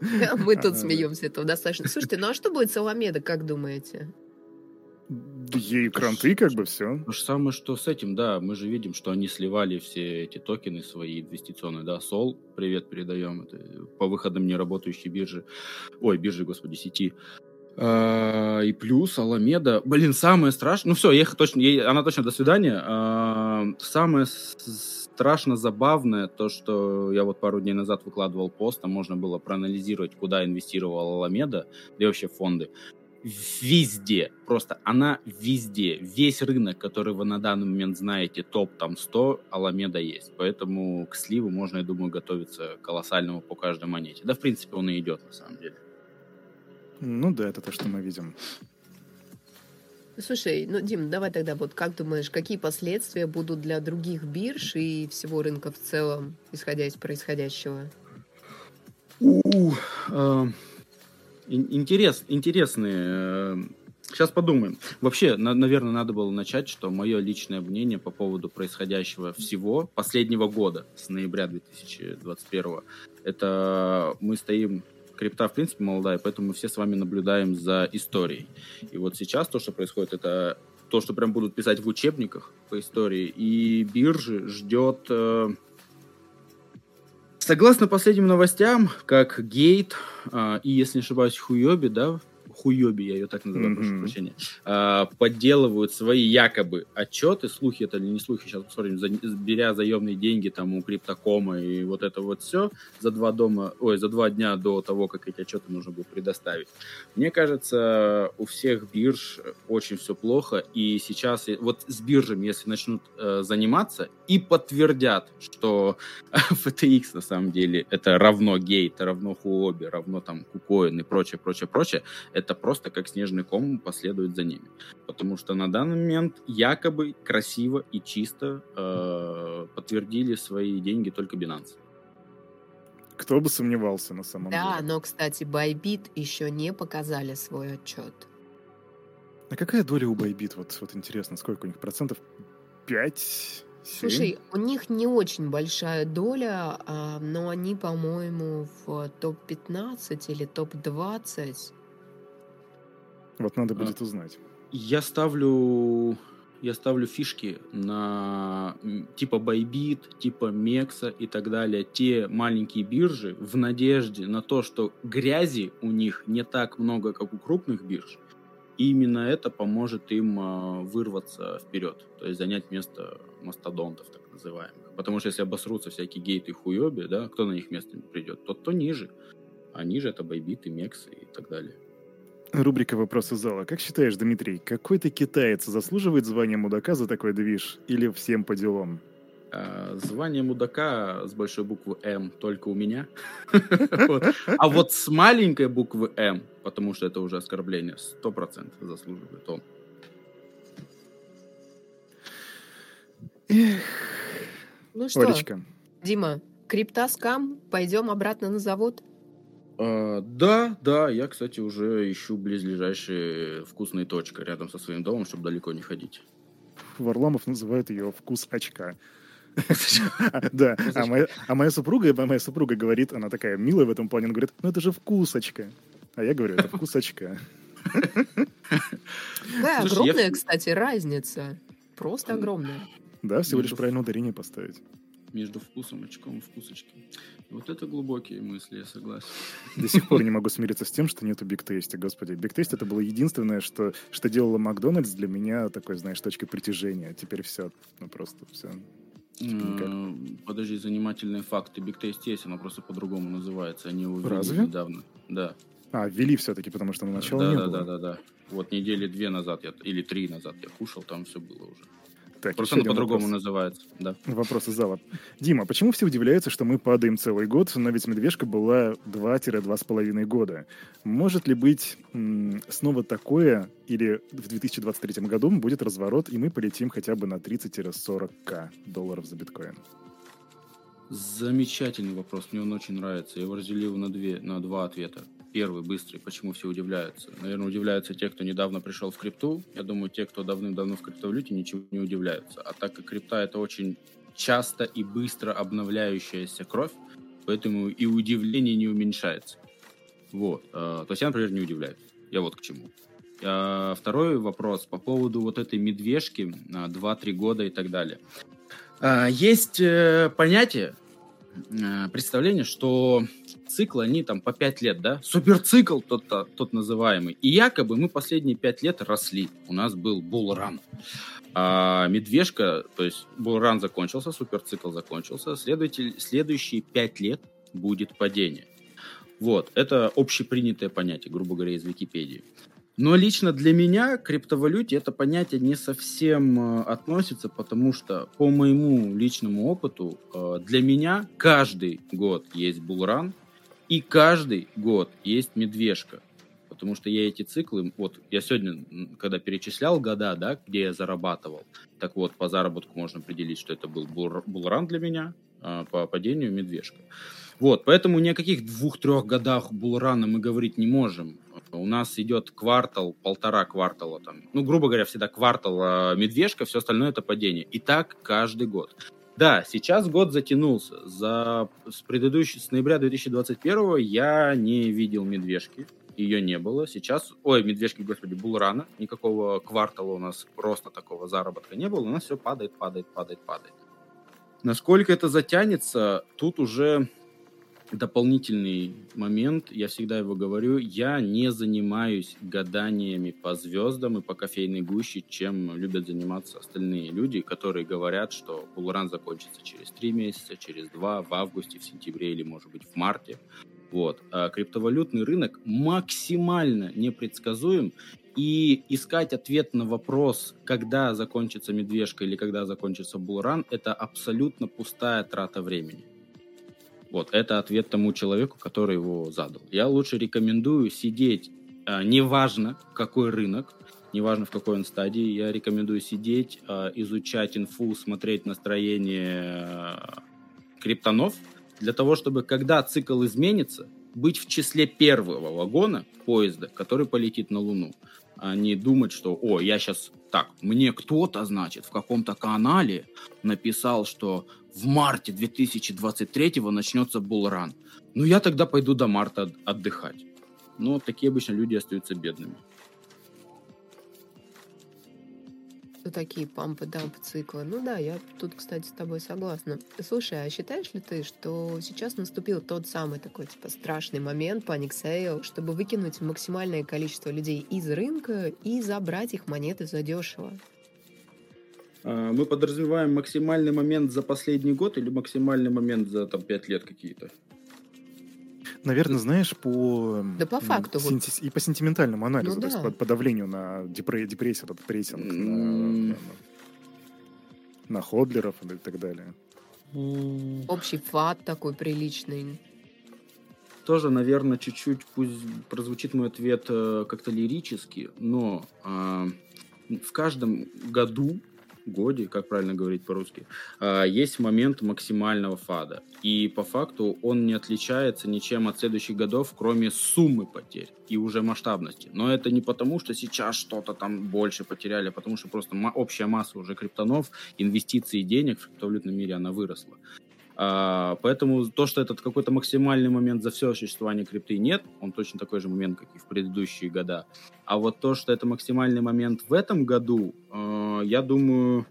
мы тут смеемся этого достаточно. Слушайте, ну а что будет с Аламеда, как думаете? Ей кранты, как бы, все. То же самое, что с этим, да, мы же видим, что они сливали все эти токены свои инвестиционные, да, Сол, привет передаем, это по выходам неработающей биржи, ой, биржи, господи, сети. А, И плюс Аламеда, блин, самое страшное, ну все, я точно, ей- она точно до свидания. А, Самое страшно забавное, то, что я вот пару дней назад выкладывал пост, там можно было проанализировать, куда инвестировала Аламеда, да и вообще фонды везде, просто она везде, весь рынок, который вы на данный момент знаете, топ там 100, Аламеда есть, поэтому к сливу можно, я думаю, готовиться колоссальному по каждой монете. Да, в принципе, он и идет, на самом деле. Ну да, это то, что мы видим. Слушай, ну, Дим, давай тогда вот как думаешь, какие последствия будут для других бирж и всего рынка в целом, исходя из происходящего? У, э, интерес, интересные Сейчас подумаем. Вообще, на, наверное, надо было начать, что мое личное мнение по поводу происходящего всего последнего года, с ноября 2021, это мы стоим крипта, в принципе, молодая, поэтому мы все с вами наблюдаем за историей. И вот сейчас то, что происходит, это то, что прям будут писать в учебниках по истории. И биржи ждет... Э... Согласно последним новостям, как Гейт э, и, если не ошибаюсь, Хуйоби, да, хуёби, я ее так называю, mm-hmm. прошу прощения, а, подделывают свои якобы отчеты, слухи это или не слухи, сейчас посмотрим, за, беря заемные деньги там у Криптокома и вот это вот все за два дома, ой, за два дня до того, как эти отчеты нужно будет предоставить. Мне кажется, у всех бирж очень все плохо, и сейчас вот с биржами, если начнут э, заниматься и подтвердят, что [LAUGHS] FTX на самом деле это равно Гейт, равно Хуоби, равно там Кукоин и прочее, прочее, прочее, это просто как снежный ком последует за ними. Потому что на данный момент якобы красиво и чисто э, подтвердили свои деньги только Binance. Кто бы сомневался на самом да, деле. Да, но, кстати, Байбит еще не показали свой отчет. А какая доля у Байбит? Вот, вот интересно, сколько у них процентов? Пять? Слушай, у них не очень большая доля, а, но они, по-моему, в топ-15 или топ-20 вот надо а, будет узнать. Я ставлю я ставлю фишки на типа Bybit, типа Мекса и так далее, те маленькие биржи в надежде на то, что грязи у них не так много, как у крупных бирж. Именно это поможет им а, вырваться вперед, то есть занять место мастодонтов, так называемых. Потому что если обосрутся всякие гейты и хуёби, да, кто на них место придет? Тот, кто ниже. А ниже это Bybit и Мекс и так далее. Рубрика «Вопросы зала». Как считаешь, Дмитрий, какой-то китаец заслуживает звания мудака за такой движ? Или всем по делам? А, звание мудака с большой буквы М только у меня. [LAUGHS] А вот с маленькой буквы М, потому что это уже оскорбление, сто процентов заслуживает он. Ну что, Дима, криптоскам, пойдем обратно на завод? А, да, да, я, кстати, уже ищу близлежащие вкусные точки рядом со своим домом, чтобы далеко не ходить. Варламов называет ее вкус очка. Да, а, а моя супруга, моя супруга говорит, она такая милая в этом плане, она говорит, ну это же вкусочка. А я говорю, это вкус очка. Да, огромная, кстати, разница. Просто огромная. Да, всего лишь правильное ударение поставить между вкусом, очком и вкусочкой. Вот это глубокие мысли, я согласен. До сих пор не могу смириться с тем, что нету Биг Тейсти, господи. Биг Тейст это было единственное, что, что делало Макдональдс для меня такой, знаешь, точкой притяжения. Теперь все, ну просто все. Типа подожди, занимательные факты. Биг Тейст есть, оно просто по-другому называется. Они его Разве? недавно. Да. А, ввели все-таки, потому что на начало да, не да, было. Да, да, да. Вот недели две назад я, или три назад я кушал, там все было уже. Так, Просто оно по-другому называется. Да. Вопрос из зала. Дима, почему все удивляются, что мы падаем целый год, но ведь медвежка была 2-2,5 года? Может ли быть м- снова такое, или в 2023 году будет разворот, и мы полетим хотя бы на 30-40к долларов за биткоин? Замечательный вопрос, мне он очень нравится. Я его разделил на, две, на два ответа первый, быстрый, почему все удивляются. Наверное, удивляются те, кто недавно пришел в крипту. Я думаю, те, кто давным-давно в криптовалюте, ничего не удивляются. А так как крипта это очень часто и быстро обновляющаяся кровь, поэтому и удивление не уменьшается. Вот. А, то есть я, например, не удивляюсь. Я вот к чему. А второй вопрос по поводу вот этой медвежки 2-3 года и так далее. Есть э, понятие, э, представление, что циклы, они там по 5 лет, да? Суперцикл тот, тот называемый. И якобы мы последние 5 лет росли. У нас был булран. А медвежка, то есть булран закончился, суперцикл закончился. Следователь, следующие 5 лет будет падение. Вот, это общепринятое понятие, грубо говоря, из Википедии. Но лично для меня к криптовалюте это понятие не совсем э, относится, потому что по моему личному опыту э, для меня каждый год есть булран, и каждый год есть медвежка. Потому что я эти циклы, вот я сегодня, когда перечислял года, да, где я зарабатывал, так вот, по заработку можно определить, что это был булран для меня, а по падению медвежка. Вот, поэтому ни о каких двух-трех годах булрана мы говорить не можем. У нас идет квартал, полтора квартала, там, ну, грубо говоря, всегда квартал а медвежка, все остальное это падение. И так каждый год. Да, сейчас год затянулся. За, с предыдущего, с ноября 2021 я не видел медвежки. Ее не было. Сейчас, ой, медвежки, господи, булрана. Никакого квартала у нас просто такого заработка не было. У нас все падает, падает, падает, падает. Насколько это затянется, тут уже дополнительный момент, я всегда его говорю, я не занимаюсь гаданиями по звездам и по кофейной гуще, чем любят заниматься остальные люди, которые говорят, что Булран закончится через три месяца, через два, в августе, в сентябре или, может быть, в марте. Вот. А криптовалютный рынок максимально непредсказуем, и искать ответ на вопрос, когда закончится медвежка или когда закончится булран, это абсолютно пустая трата времени. Вот, это ответ тому человеку, который его задал. Я лучше рекомендую сидеть, э, неважно какой рынок, неважно в какой он стадии, я рекомендую сидеть, э, изучать инфу, смотреть настроение э, криптонов, для того, чтобы когда цикл изменится, быть в числе первого вагона поезда, который полетит на Луну а не думать, что, о, я сейчас так, мне кто-то, значит, в каком-то канале написал, что в марте 2023 начнется булран. Ну, я тогда пойду до марта отдыхать. Но такие обычно люди остаются бедными. Ну, такие пампы-дампы циклы. Ну да, я тут, кстати, с тобой согласна. Слушай, а считаешь ли ты, что сейчас наступил тот самый такой, типа, страшный момент, panic sell, чтобы выкинуть максимальное количество людей из рынка и забрать их монеты задешево? А, мы подразумеваем максимальный момент за последний год или максимальный момент за там, 5 лет какие-то? Наверное, знаешь, по... Да по факту. Синти... И по сентиментальному анализу, ну, то да. есть по, по давлению на депре... депрессию, этот прессинг, mm. на, на, на ходлеров и так далее. Общий фат такой приличный. Тоже, наверное, чуть-чуть, пусть прозвучит мой ответ э, как-то лирически, но э, в каждом году годе, как правильно говорить по-русски, а, есть момент максимального фада. И по факту он не отличается ничем от следующих годов, кроме суммы потерь и уже масштабности. Но это не потому, что сейчас что-то там больше потеряли, а потому что просто общая масса уже криптонов, инвестиций и денег в криптовалютном мире, она выросла. А, поэтому то, что этот какой-то максимальный момент за все существование крипты нет, он точно такой же момент, как и в предыдущие года. А вот то, что это максимальный момент в этом году, э, я думаю,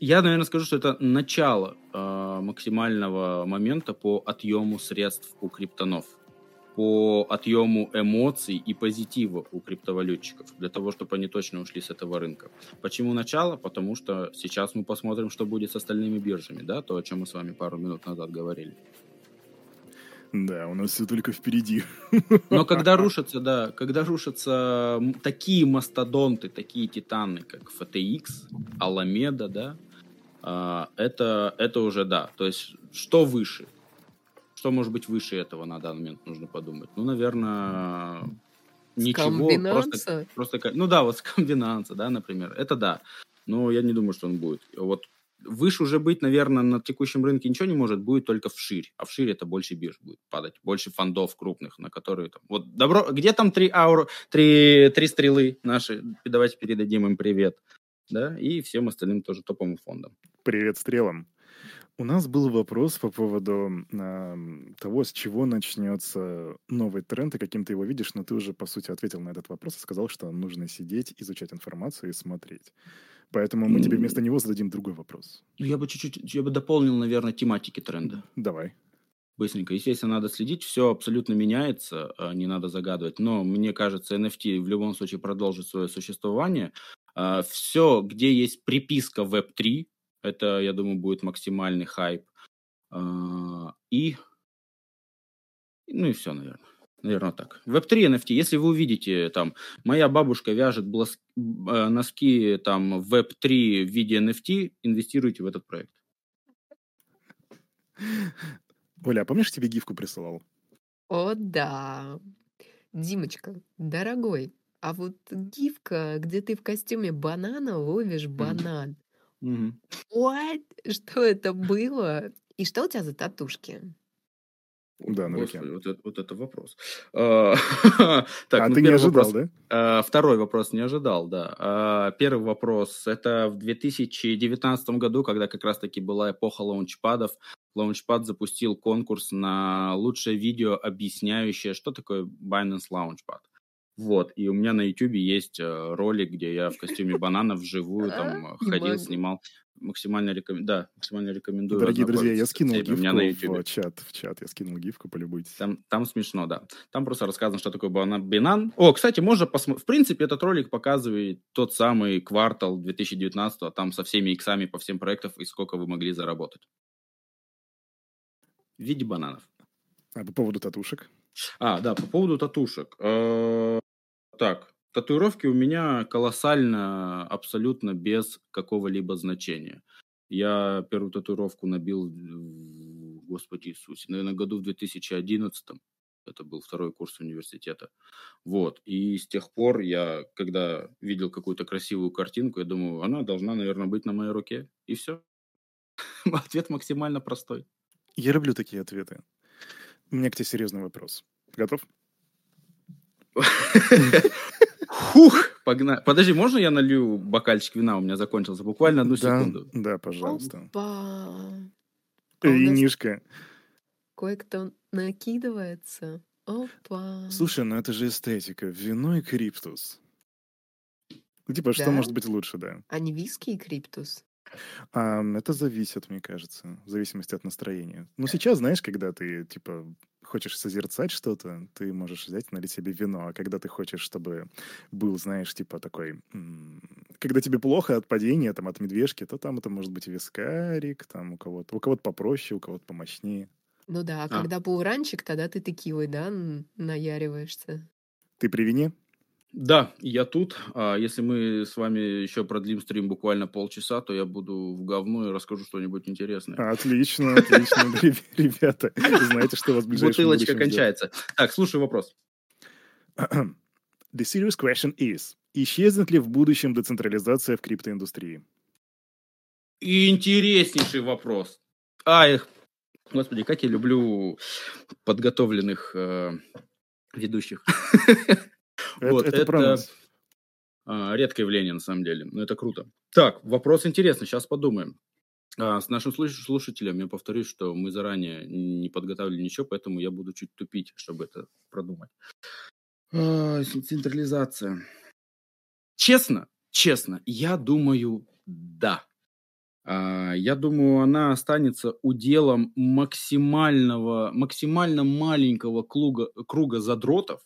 я, наверное, скажу, что это начало э, максимального момента по отъему средств у криптонов по отъему эмоций и позитива у криптовалютчиков, для того, чтобы они точно ушли с этого рынка. Почему начало? Потому что сейчас мы посмотрим, что будет с остальными биржами, да, то, о чем мы с вами пару минут назад говорили. Да, у нас все только впереди. Но когда рушатся, да, когда рушатся такие мастодонты, такие титаны, как FTX, Alameda, да, а, это, это уже да. То есть что выше? Что может быть выше этого на данный момент, нужно подумать. Ну, наверное, ничего. Просто, просто, ну да, вот скомбинанса, да, например. Это да. Но я не думаю, что он будет. Вот выше уже быть, наверное, на текущем рынке ничего не может, будет только вширь. А вширь это больше бирж будет падать, больше фондов крупных, на которые там... Вот добро... Где там три ауру, три, три стрелы наши? Давайте передадим им привет. Да, и всем остальным тоже топовым фондам. Привет стрелам. У нас был вопрос по поводу э, того, с чего начнется новый тренд, и каким ты его видишь, но ты уже, по сути, ответил на этот вопрос и сказал, что нужно сидеть, изучать информацию и смотреть. Поэтому мы тебе вместо него зададим другой вопрос. Ну, я бы чуть-чуть, я бы дополнил, наверное, тематики тренда. Давай. Быстренько. Естественно, надо следить, все абсолютно меняется, а не надо загадывать. Но мне кажется, NFT в любом случае продолжит свое существование. А, все, где есть приписка Web3, это, я думаю, будет максимальный хайп. А, и, ну и все, наверное. Наверное, так. Web3 NFT. Если вы увидите, там, моя бабушка вяжет блос... Э, носки там Web3 в виде NFT, инвестируйте в этот проект. Оля, а помнишь, тебе гифку присылал? О, да. Димочка, дорогой, а вот гифка, где ты в костюме банана ловишь банан. What? Что это было? И что у тебя за татушки? Да, на руке. Вот это, вот это вопрос. А, [LAUGHS] так, а ну, ты не ожидал, вопрос. да? А, второй вопрос не ожидал, да. А, первый вопрос. Это в 2019 году, когда как раз-таки была эпоха лаунчпадов. Launchpad запустил конкурс на лучшее видео, объясняющее, что такое Binance Launchpad. Вот, и у меня на YouTube есть э, ролик, где я в костюме [LAUGHS] банана вживую там ходил, снимал максимально, реком... да, максимально рекомендую. Дорогие друзья, я скинул гифку меня на YouTube. в чат, в чат, я скинул гифку, полюбуйтесь. Там, там смешно, да. Там просто рассказано, что такое Банан. О, кстати, можно посмотреть. В принципе, этот ролик показывает тот самый квартал 2019, а там со всеми иксами по всем проектам и сколько вы могли заработать. В виде бананов. А по поводу татушек? А, да, по поводу татушек. Э, так, Татуировки у меня колоссально, абсолютно без какого-либо значения. Я первую татуировку набил, господи Иисусе, наверное, году в 2011 это был второй курс университета. Вот. И с тех пор я, когда видел какую-то красивую картинку, я думаю, она должна, наверное, быть на моей руке. И все. [LAUGHS] Ответ максимально простой. Я люблю такие ответы. У меня к тебе серьезный вопрос. Готов? Хух, погнали. Подожди, можно я налью бокальчик вина? У меня закончился. Буквально одну да, секунду. Да, пожалуйста. Опа. Винишка. Кое-кто накидывается. Опа. Слушай, ну это же эстетика. Вино и криптус. Ну, типа, да? что может быть лучше, да? А не виски и криптус? А, это зависит, мне кажется, в зависимости от настроения. Ну, сейчас, знаешь, когда ты, типа, хочешь созерцать что-то, ты можешь взять, налить себе вино. А когда ты хочешь, чтобы был, знаешь, типа такой... Когда тебе плохо от падения, там, от медвежки, то там это может быть вискарик, там у кого-то, у кого-то попроще, у кого-то помощнее. Ну да, а, а. когда буранчик, тогда ты текилой, да, наяриваешься. Ты при вине? Да, я тут. А если мы с вами еще продлим стрим буквально полчаса, то я буду в говно и расскажу что-нибудь интересное. Отлично, отлично, [LAUGHS] ребята. Знаете, что у вас в ближайшем Бутылочка кончается. Так, слушай вопрос. The serious question is, исчезнет ли в будущем децентрализация в криптоиндустрии? Интереснейший вопрос. Ай, господи, как я люблю подготовленных э, ведущих. [LAUGHS] Это, вот, это, это про нас. А, редкое явление, на самом деле. Но это круто. Так, вопрос интересный. Сейчас подумаем. А, с нашим слушателем я повторюсь, что мы заранее не подготовили ничего, поэтому я буду чуть тупить, чтобы это продумать. А, централизация. Честно, честно, я думаю, да. А, я думаю, она останется уделом максимального, максимально маленького круга, круга задротов,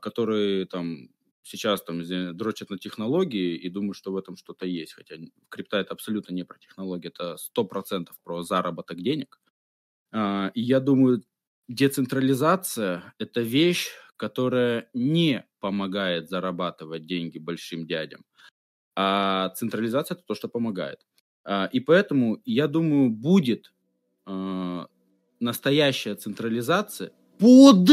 которые там сейчас там дрочат на технологии и думают, что в этом что-то есть. Хотя крипта это абсолютно не про технологии, это сто процентов про заработок денег. А, и я думаю, децентрализация – это вещь, которая не помогает зарабатывать деньги большим дядям, а централизация – это то, что помогает. А, и поэтому, я думаю, будет настоящая централизация под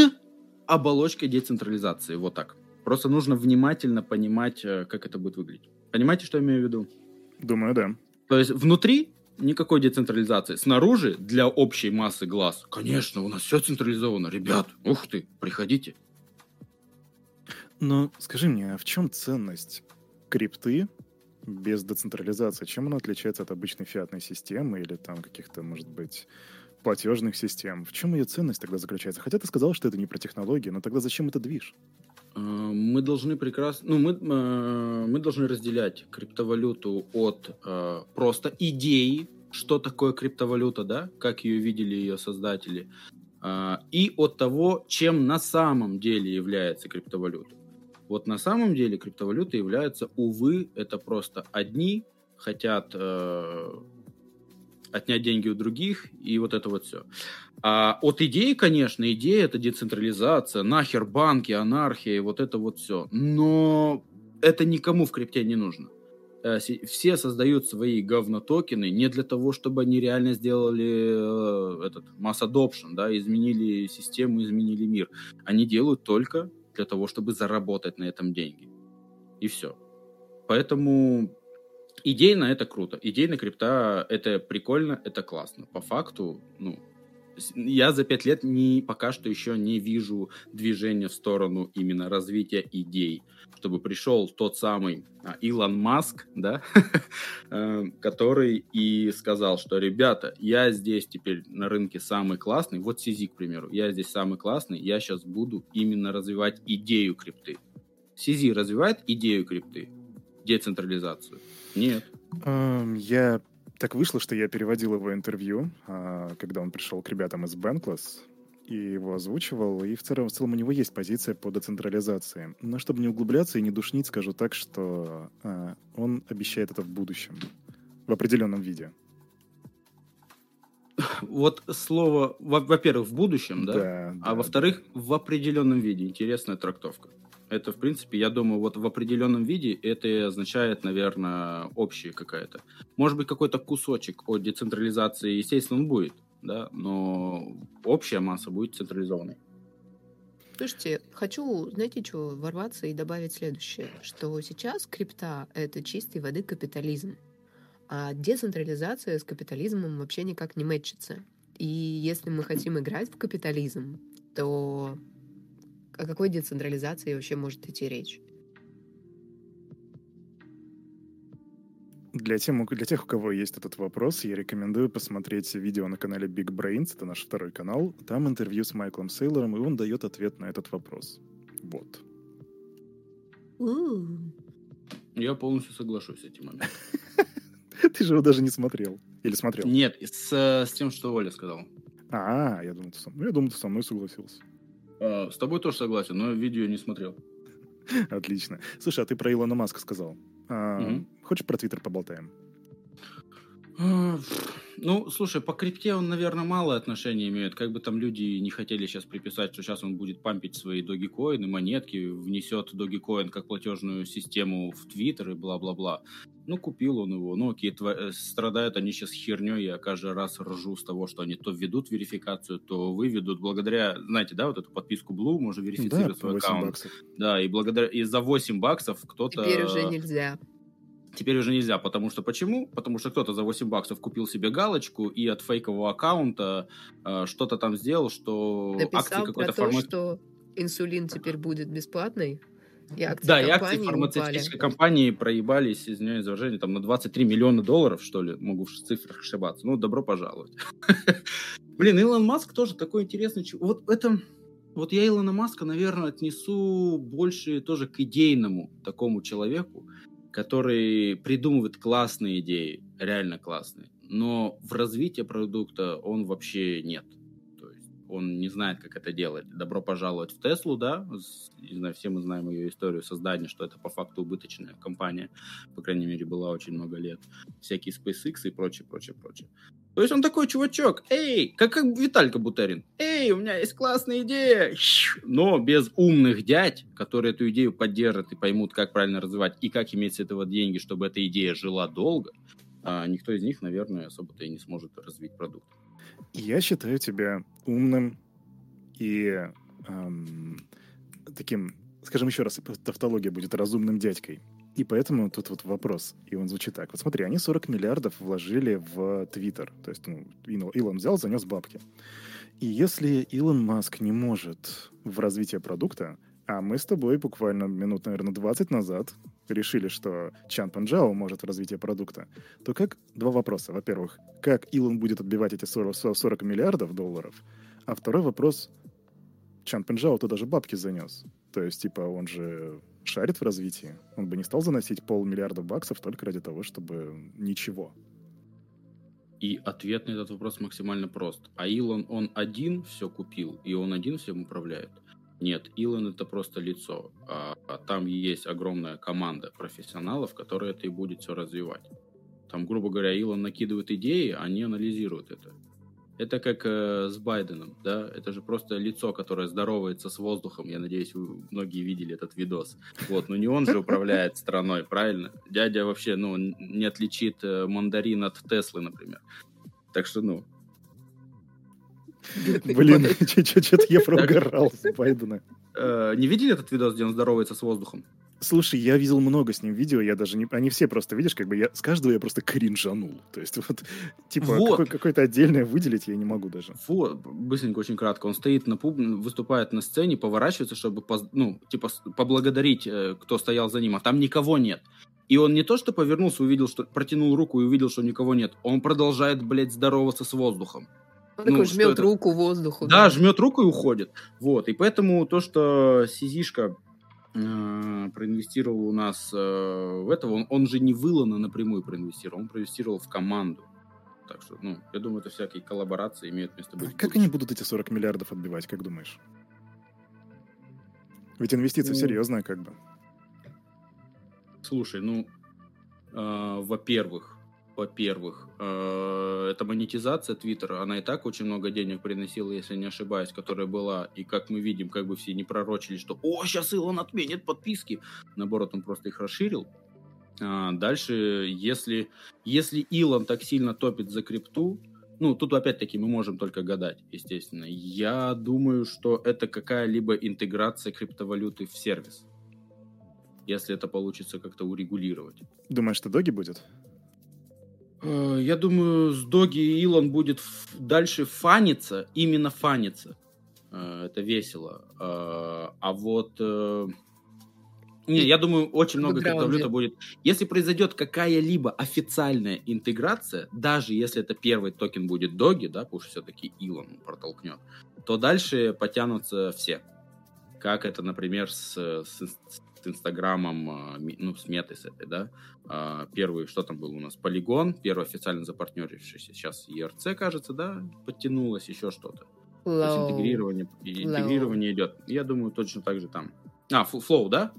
оболочкой децентрализации. Вот так. Просто нужно внимательно понимать, э, как это будет выглядеть. Понимаете, что я имею в виду? Думаю, да. То есть внутри никакой децентрализации. Снаружи для общей массы глаз. Конечно, у нас все централизовано. Ребят, ух ты, приходите. Но скажи мне, а в чем ценность крипты без децентрализации? Чем она отличается от обычной фиатной системы или там каких-то, может быть, платежных систем. В чем ее ценность тогда заключается? Хотя ты сказал, что это не про технологии, но тогда зачем это движ? А, мы должны прекрасно, ну мы а, мы должны разделять криптовалюту от а, просто идеи, что такое криптовалюта, да, как ее видели ее создатели, и от того, чем на самом деле является криптовалюта. Вот на самом деле криптовалюта является, увы, это просто одни хотят отнять деньги у других и вот это вот все. А от идеи, конечно, идея это децентрализация, нахер банки, анархия, вот это вот все. Но это никому в крипте не нужно. Э, все создают свои говнотокены не для того, чтобы они реально сделали э, этот mass adoption, да, изменили систему, изменили мир. Они делают только для того, чтобы заработать на этом деньги. И все. Поэтому Идейно это круто. Идейно крипта это прикольно, это классно. По факту, ну, я за пять лет не, пока что еще не вижу движения в сторону именно развития идей, чтобы пришел тот самый а, Илон Маск, да, [LAUGHS] э, который и сказал, что, ребята, я здесь теперь на рынке самый классный, вот Сизи, к примеру, я здесь самый классный, я сейчас буду именно развивать идею крипты. Сизи развивает идею крипты, децентрализацию? Нет. Я так вышло, что я переводил его интервью, а, когда он пришел к ребятам из Bankless, и его озвучивал, и в целом, в целом у него есть позиция по децентрализации. Но чтобы не углубляться и не душнить, скажу так, что а, он обещает это в будущем, в определенном виде. Вот слово, во-первых, в будущем, да? да а во-вторых, да. в определенном виде. Интересная трактовка. Это, в принципе, я думаю, вот в определенном виде это означает, наверное, общее какая-то. Может быть, какой-то кусочек от децентрализации, естественно, он будет, да, но общая масса будет централизованной. Слушайте, хочу, знаете, что, ворваться и добавить следующее, что сейчас крипта — это чистой воды капитализм, а децентрализация с капитализмом вообще никак не мэтчится. И если мы хотим играть в капитализм, то о какой децентрализации вообще может идти речь? Для, тем, для тех, у кого есть этот вопрос, я рекомендую посмотреть видео на канале Big Brains, это наш второй канал. Там интервью с Майклом Сейлором, и он дает ответ на этот вопрос. Вот. Я полностью соглашусь с этим моментом. [LAUGHS] Ты же его даже не смотрел. Или смотрел? Нет, с, с тем, что Оля сказал. А, я думал, ты со мной, я думал, ты со мной согласился. А, с тобой тоже согласен, но видео не смотрел. Отлично. Слушай, а ты про Илона Маска сказал. А, угу. Хочешь про Твиттер поболтаем? Ну, слушай, по крипте он, наверное, мало отношения имеет. Как бы там люди не хотели сейчас приписать, что сейчас он будет пампить свои доги-коины, монетки, внесет доги-коин как платежную систему в Твиттер и бла-бла-бла. Ну, купил он его. Ну, окей, тво... Э, страдают они сейчас херней. Я каждый раз ржу с того, что они то введут верификацию, то выведут. Благодаря, знаете, да, вот эту подписку Blue можно верифицировать да, свой аккаунт. Баксов. Да, и благодаря и за 8 баксов кто-то... Теперь уже нельзя. Теперь уже нельзя, потому что почему? Потому что кто-то за 8 баксов купил себе галочку и от фейкового аккаунта э, что-то там сделал, что Написал акции какой-то формат... что инсулин теперь будет бесплатный. И акции да, и акции фармацевтической упали. компании проебались, извиняюсь за выражение, там на 23 миллиона долларов, что ли, могу в цифрах ошибаться. Ну, добро пожаловать. [LAUGHS] Блин, Илон Маск тоже такой интересный Вот это... Вот я Илона Маска, наверное, отнесу больше тоже к идейному такому человеку, который придумывает классные идеи, реально классные, но в развитии продукта он вообще нет. То есть он не знает, как это делать. Добро пожаловать в Теслу, да, не знаю, все мы знаем ее историю создания, что это по факту убыточная компания, по крайней мере, была очень много лет. Всякие SpaceX и прочее, прочее, прочее. То есть он такой чувачок, эй, как, как Виталька Бутерин, эй, у меня есть классная идея, но без умных дядь, которые эту идею поддержат и поймут, как правильно развивать и как иметь с этого деньги, чтобы эта идея жила долго, а никто из них, наверное, особо-то и не сможет развить продукт. Я считаю тебя умным и эм, таким, скажем еще раз, тавтология будет разумным дядькой. И поэтому тут вот вопрос, и он звучит так. Вот смотри, они 40 миллиардов вложили в Твиттер. То есть ну, Илон взял, занес бабки. И если Илон Маск не может в развитие продукта, а мы с тобой буквально минут, наверное, 20 назад решили, что Чан Панджао может в развитие продукта, то как... Два вопроса. Во-первых, как Илон будет отбивать эти 40, 40 миллиардов долларов? А второй вопрос, Чан Пенджао то даже бабки занес. То есть, типа, он же шарит в развитии. Он бы не стал заносить полмиллиарда баксов только ради того, чтобы ничего. И ответ на этот вопрос максимально прост. А Илон, он один все купил, и он один всем управляет? Нет, Илон это просто лицо. А, а там есть огромная команда профессионалов, которая это и будет все развивать. Там, грубо говоря, Илон накидывает идеи, они анализируют это. Это как э, с Байденом, да, это же просто лицо, которое здоровается с воздухом. Я надеюсь, вы многие видели этот видос. Вот, но не он же управляет страной, правильно? Дядя вообще, ну, не отличит э, мандарин от Теслы, например. Так что, ну. Блин, [LAUGHS] что-то я [LAUGHS] проугорал с Байдена. Э, не видели этот видос, где он здоровается с воздухом? Слушай, я видел много с ним видео, я даже не... Они все просто, видишь, как бы я... С каждого я просто кринжанул. То есть вот, [LAUGHS] типа, Вот. какой- какое-то отдельное выделить я не могу даже. Вот, быстренько, очень кратко. Он стоит на пуб, выступает на сцене, поворачивается, чтобы, поз- ну, типа, поблагодарить, э, кто стоял за ним, а там никого нет. И он не то, что повернулся, увидел, что протянул руку и увидел, что никого нет. Он продолжает, блядь, здороваться с воздухом. Он Ну, такой жмет это? руку воздуху. Да, жмет руку и уходит. Вот. И поэтому то, что Сизишка э, проинвестировал у нас э, в этого, он, он же не в Илона напрямую проинвестировал, он проинвестировал в команду. Так что, ну, я думаю, это всякие коллаборации имеют место быть. в Как они будут эти 40 миллиардов отбивать, как думаешь? Ведь инвестиция Ну, серьезная, как бы. Слушай, ну, э, во-первых, во-первых, э, эта монетизация Твиттера, она и так очень много денег приносила, если не ошибаюсь, которая была, и как мы видим, как бы все не пророчили, что «О, сейчас Илон отменит подписки!» Наоборот, он просто их расширил. А, дальше, если, если Илон так сильно топит за крипту, ну, тут опять-таки мы можем только гадать, естественно. Я думаю, что это какая-либо интеграция криптовалюты в сервис если это получится как-то урегулировать. Думаешь, что доги будет? Э, Я думаю, с Доги Илон будет дальше фаниться, именно фаниться. Э, Это весело. Э, А вот... Не, я думаю, очень много криптовалюта будет. Если произойдет какая-либо официальная интеграция, даже если это первый токен будет Доги, да, потому что все-таки Илон протолкнет, то дальше потянутся все. Как это, например, с, с, с Инстаграмом, а, ну, с метой с этой, да. А, Первый, что там был у нас? Полигон, первый официально запартнерившийся. Сейчас ERC, кажется, да, подтянулось, еще что-то. То есть интегрирование, интегрирование идет. Я думаю, точно так же там. А, Flow, да?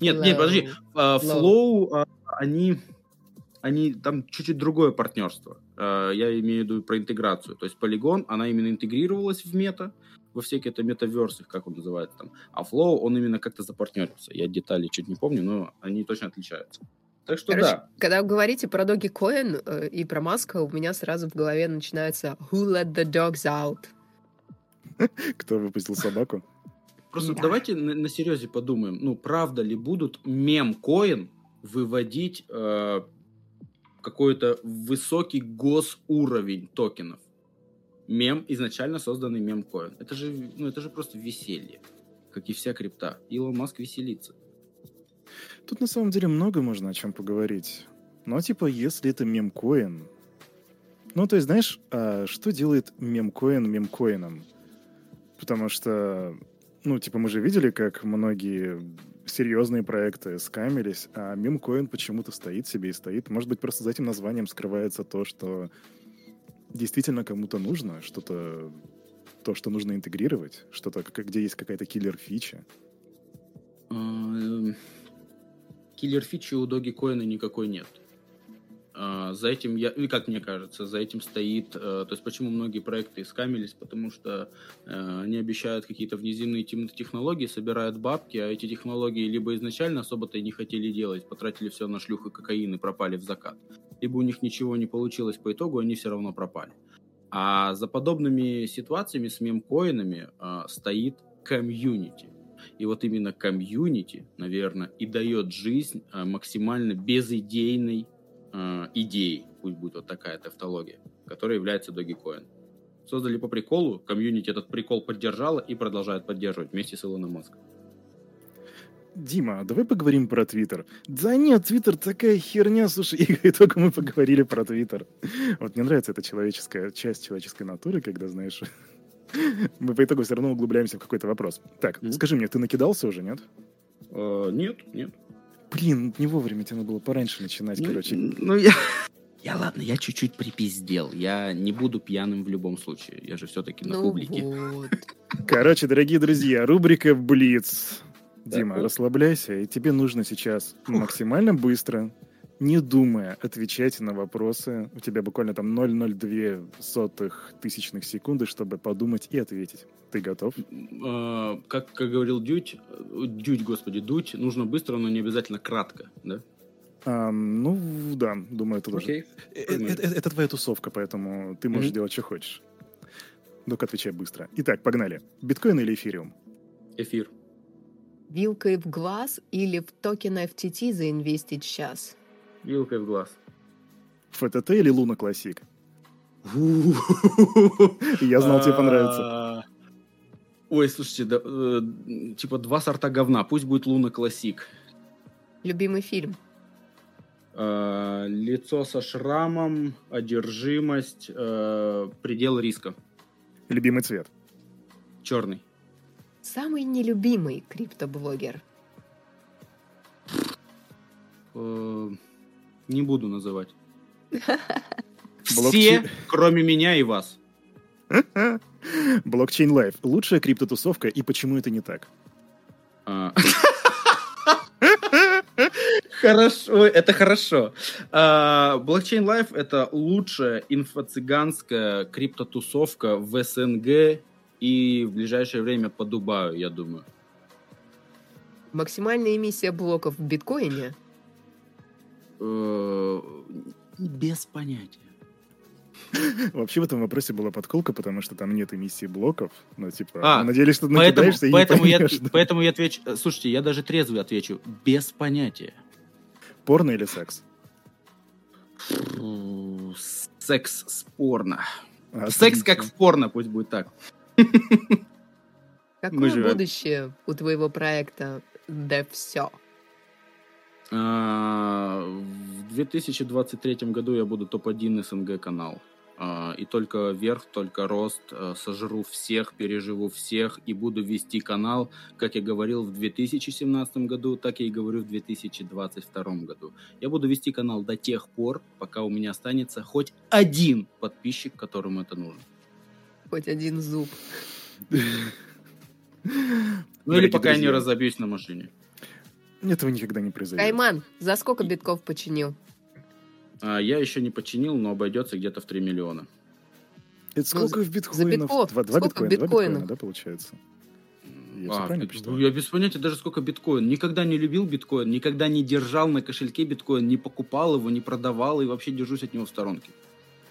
Нет, нет, Flow. подожди. А, Flow. Flow, а, они, они там чуть-чуть другое партнерство. Я имею в виду про интеграцию. То есть Polygon, она именно интегрировалась в мета, во всякие это метаверсы, как он называется там. А Flow, он именно как-то запартнерился. Я детали чуть не помню, но они точно отличаются. Так что Короче, да. когда вы говорите про Доги Коин э, и про Маска, у меня сразу в голове начинается «Who let the dogs out?» [LAUGHS] Кто выпустил собаку? Просто Да. давайте на, на серьезе подумаем, ну правда ли будут мем-коин выводить э, какой-то высокий госуровень токенов? Мем, изначально созданный мем-коин. Это же, ну, это же просто веселье, как и вся крипта. Илон Маск веселится. Тут на самом деле много можно о чем поговорить. Но типа, если это мемкоин... Ну, то есть, знаешь, а что делает мемкоин мемкоином? Потому что, ну, типа, мы же видели, как многие серьезные проекты скамились, а мемкоин почему-то стоит себе и стоит. Может быть, просто за этим названием скрывается то, что действительно кому-то нужно, что-то то, что нужно интегрировать, что-то, где есть какая-то киллер-фича. А, эм, Киллер-фичи у Доги Коина никакой нет. А, За этим, я, ну, как мне кажется, за этим стоит... э, То есть почему многие проекты скамились? Потому что э, они обещают какие-то внеземные технологии, собирают бабки, а эти технологии либо изначально особо-то и не хотели делать, потратили все на шлюх и кокаин и пропали в закат, либо у них ничего не получилось по итогу, они все равно пропали. А за подобными ситуациями с мемкоинами э, стоит комьюнити. И вот именно комьюнити, наверное, и дает жизнь э, максимально безидейной э, идеей, пусть будет вот такая тавтология, которая является Dogecoin. Создали по приколу, комьюнити этот прикол поддержала и продолжает поддерживать вместе с Илоном Маском. Дима, давай поговорим про Твиттер. Да нет, Твиттер такая херня, слушай, [LAUGHS] и только мы поговорили про Твиттер. Вот мне нравится эта человеческая часть человеческой натуры, когда, знаешь, [LAUGHS] мы по итогу все равно углубляемся в какой-то вопрос. Так, Мгм. скажи мне, ты накидался уже, нет? Э, нет, нет. Блин, не вовремя тебе надо было пораньше начинать, короче. Ну, я... [LAUGHS] Я ладно, я чуть-чуть припиздел. Я не буду пьяным в любом случае. Я же все-таки на Ну публике. вот. Короче, дорогие друзья, рубрика «Блиц». Дима, расслабляйся, и тебе нужно сейчас максимально быстро, не думая, отвечать на вопросы. У тебя буквально там 0,02 сотых тысячных секунды, чтобы подумать и ответить. Ты готов? Э, как, как говорил Дудь, э, Дудь, господи, Дудь, нужно быстро, но не обязательно кратко, да? Ам, ну, да, думаю, это тоже. Окей. Э, э, Это, это твоя тусовка, поэтому ты можешь делать, что хочешь. Только отвечай быстро. Итак, погнали. Биткоин или эфириум? Эфир. Вилкой в глаз или в токен FTT заинвестить сейчас? Вилкой в глаз. FTT или Luna Classic? Я знал, тебе понравится. А, Ой, слушайте, да, э, типа два сорта говна. Пусть будет Луна Классик. Любимый фильм? А, Лицо со шрамом, одержимость, э, предел риска. Любимый цвет? Черный. Самый нелюбимый криптоблогер? Э, Не буду называть. [LAUGHS] Блокчейн. Все, кроме меня и вас. [LAUGHS] Blockchain Life. Лучшая криптотусовка и почему это не так? А. [LAUGHS] Хорошо, это хорошо. А, Blockchain Life это лучшая инфо-цыганская криптотусовка в СНГ и в ближайшее время по Дубаю, я думаю. Максимальная эмиссия блоков в биткоине? Э, Без понятия. [LAUGHS] Вообще в этом вопросе была подколка, потому что там нет эмиссии блоков. Ну, типа, А, надеялись, что Поэтому, и поэтому, не я, поэтому я [LAUGHS] отвечу... э, Слушайте, я даже трезвый отвечу. Без понятия. Порно или секс? Фу, Секс спорно. А, Секс как в порно, пусть будет так. [LAUGHS] Какое будущее у твоего проекта Да все? А, В 2023 году я буду топ-1 СНГ канал. А, И только вверх, только рост. А, Сожру всех, переживу всех и буду вести канал, как я говорил в 2017 году, так я и говорю в 2022 году. Я буду вести канал до тех пор, пока у меня останется хоть один подписчик, которому это нужно. Хоть один зуб. Ну или пока я не разобьюсь на машине. Этого никогда не произойдет. Кайман, за сколько битков починил? А, Я еще не починил, но обойдется где-то в 3 миллиона. Это сколько в биткоинов? битков. Два, два Сколько в биткоина, два биткоина, биткоинах? да, получается? Я А, все правильно посчитал? Я без понятия даже сколько биткоин. Никогда не любил биткоин, никогда не держал на кошельке биткоин, не покупал его, не продавал и вообще держусь от него в сторонке.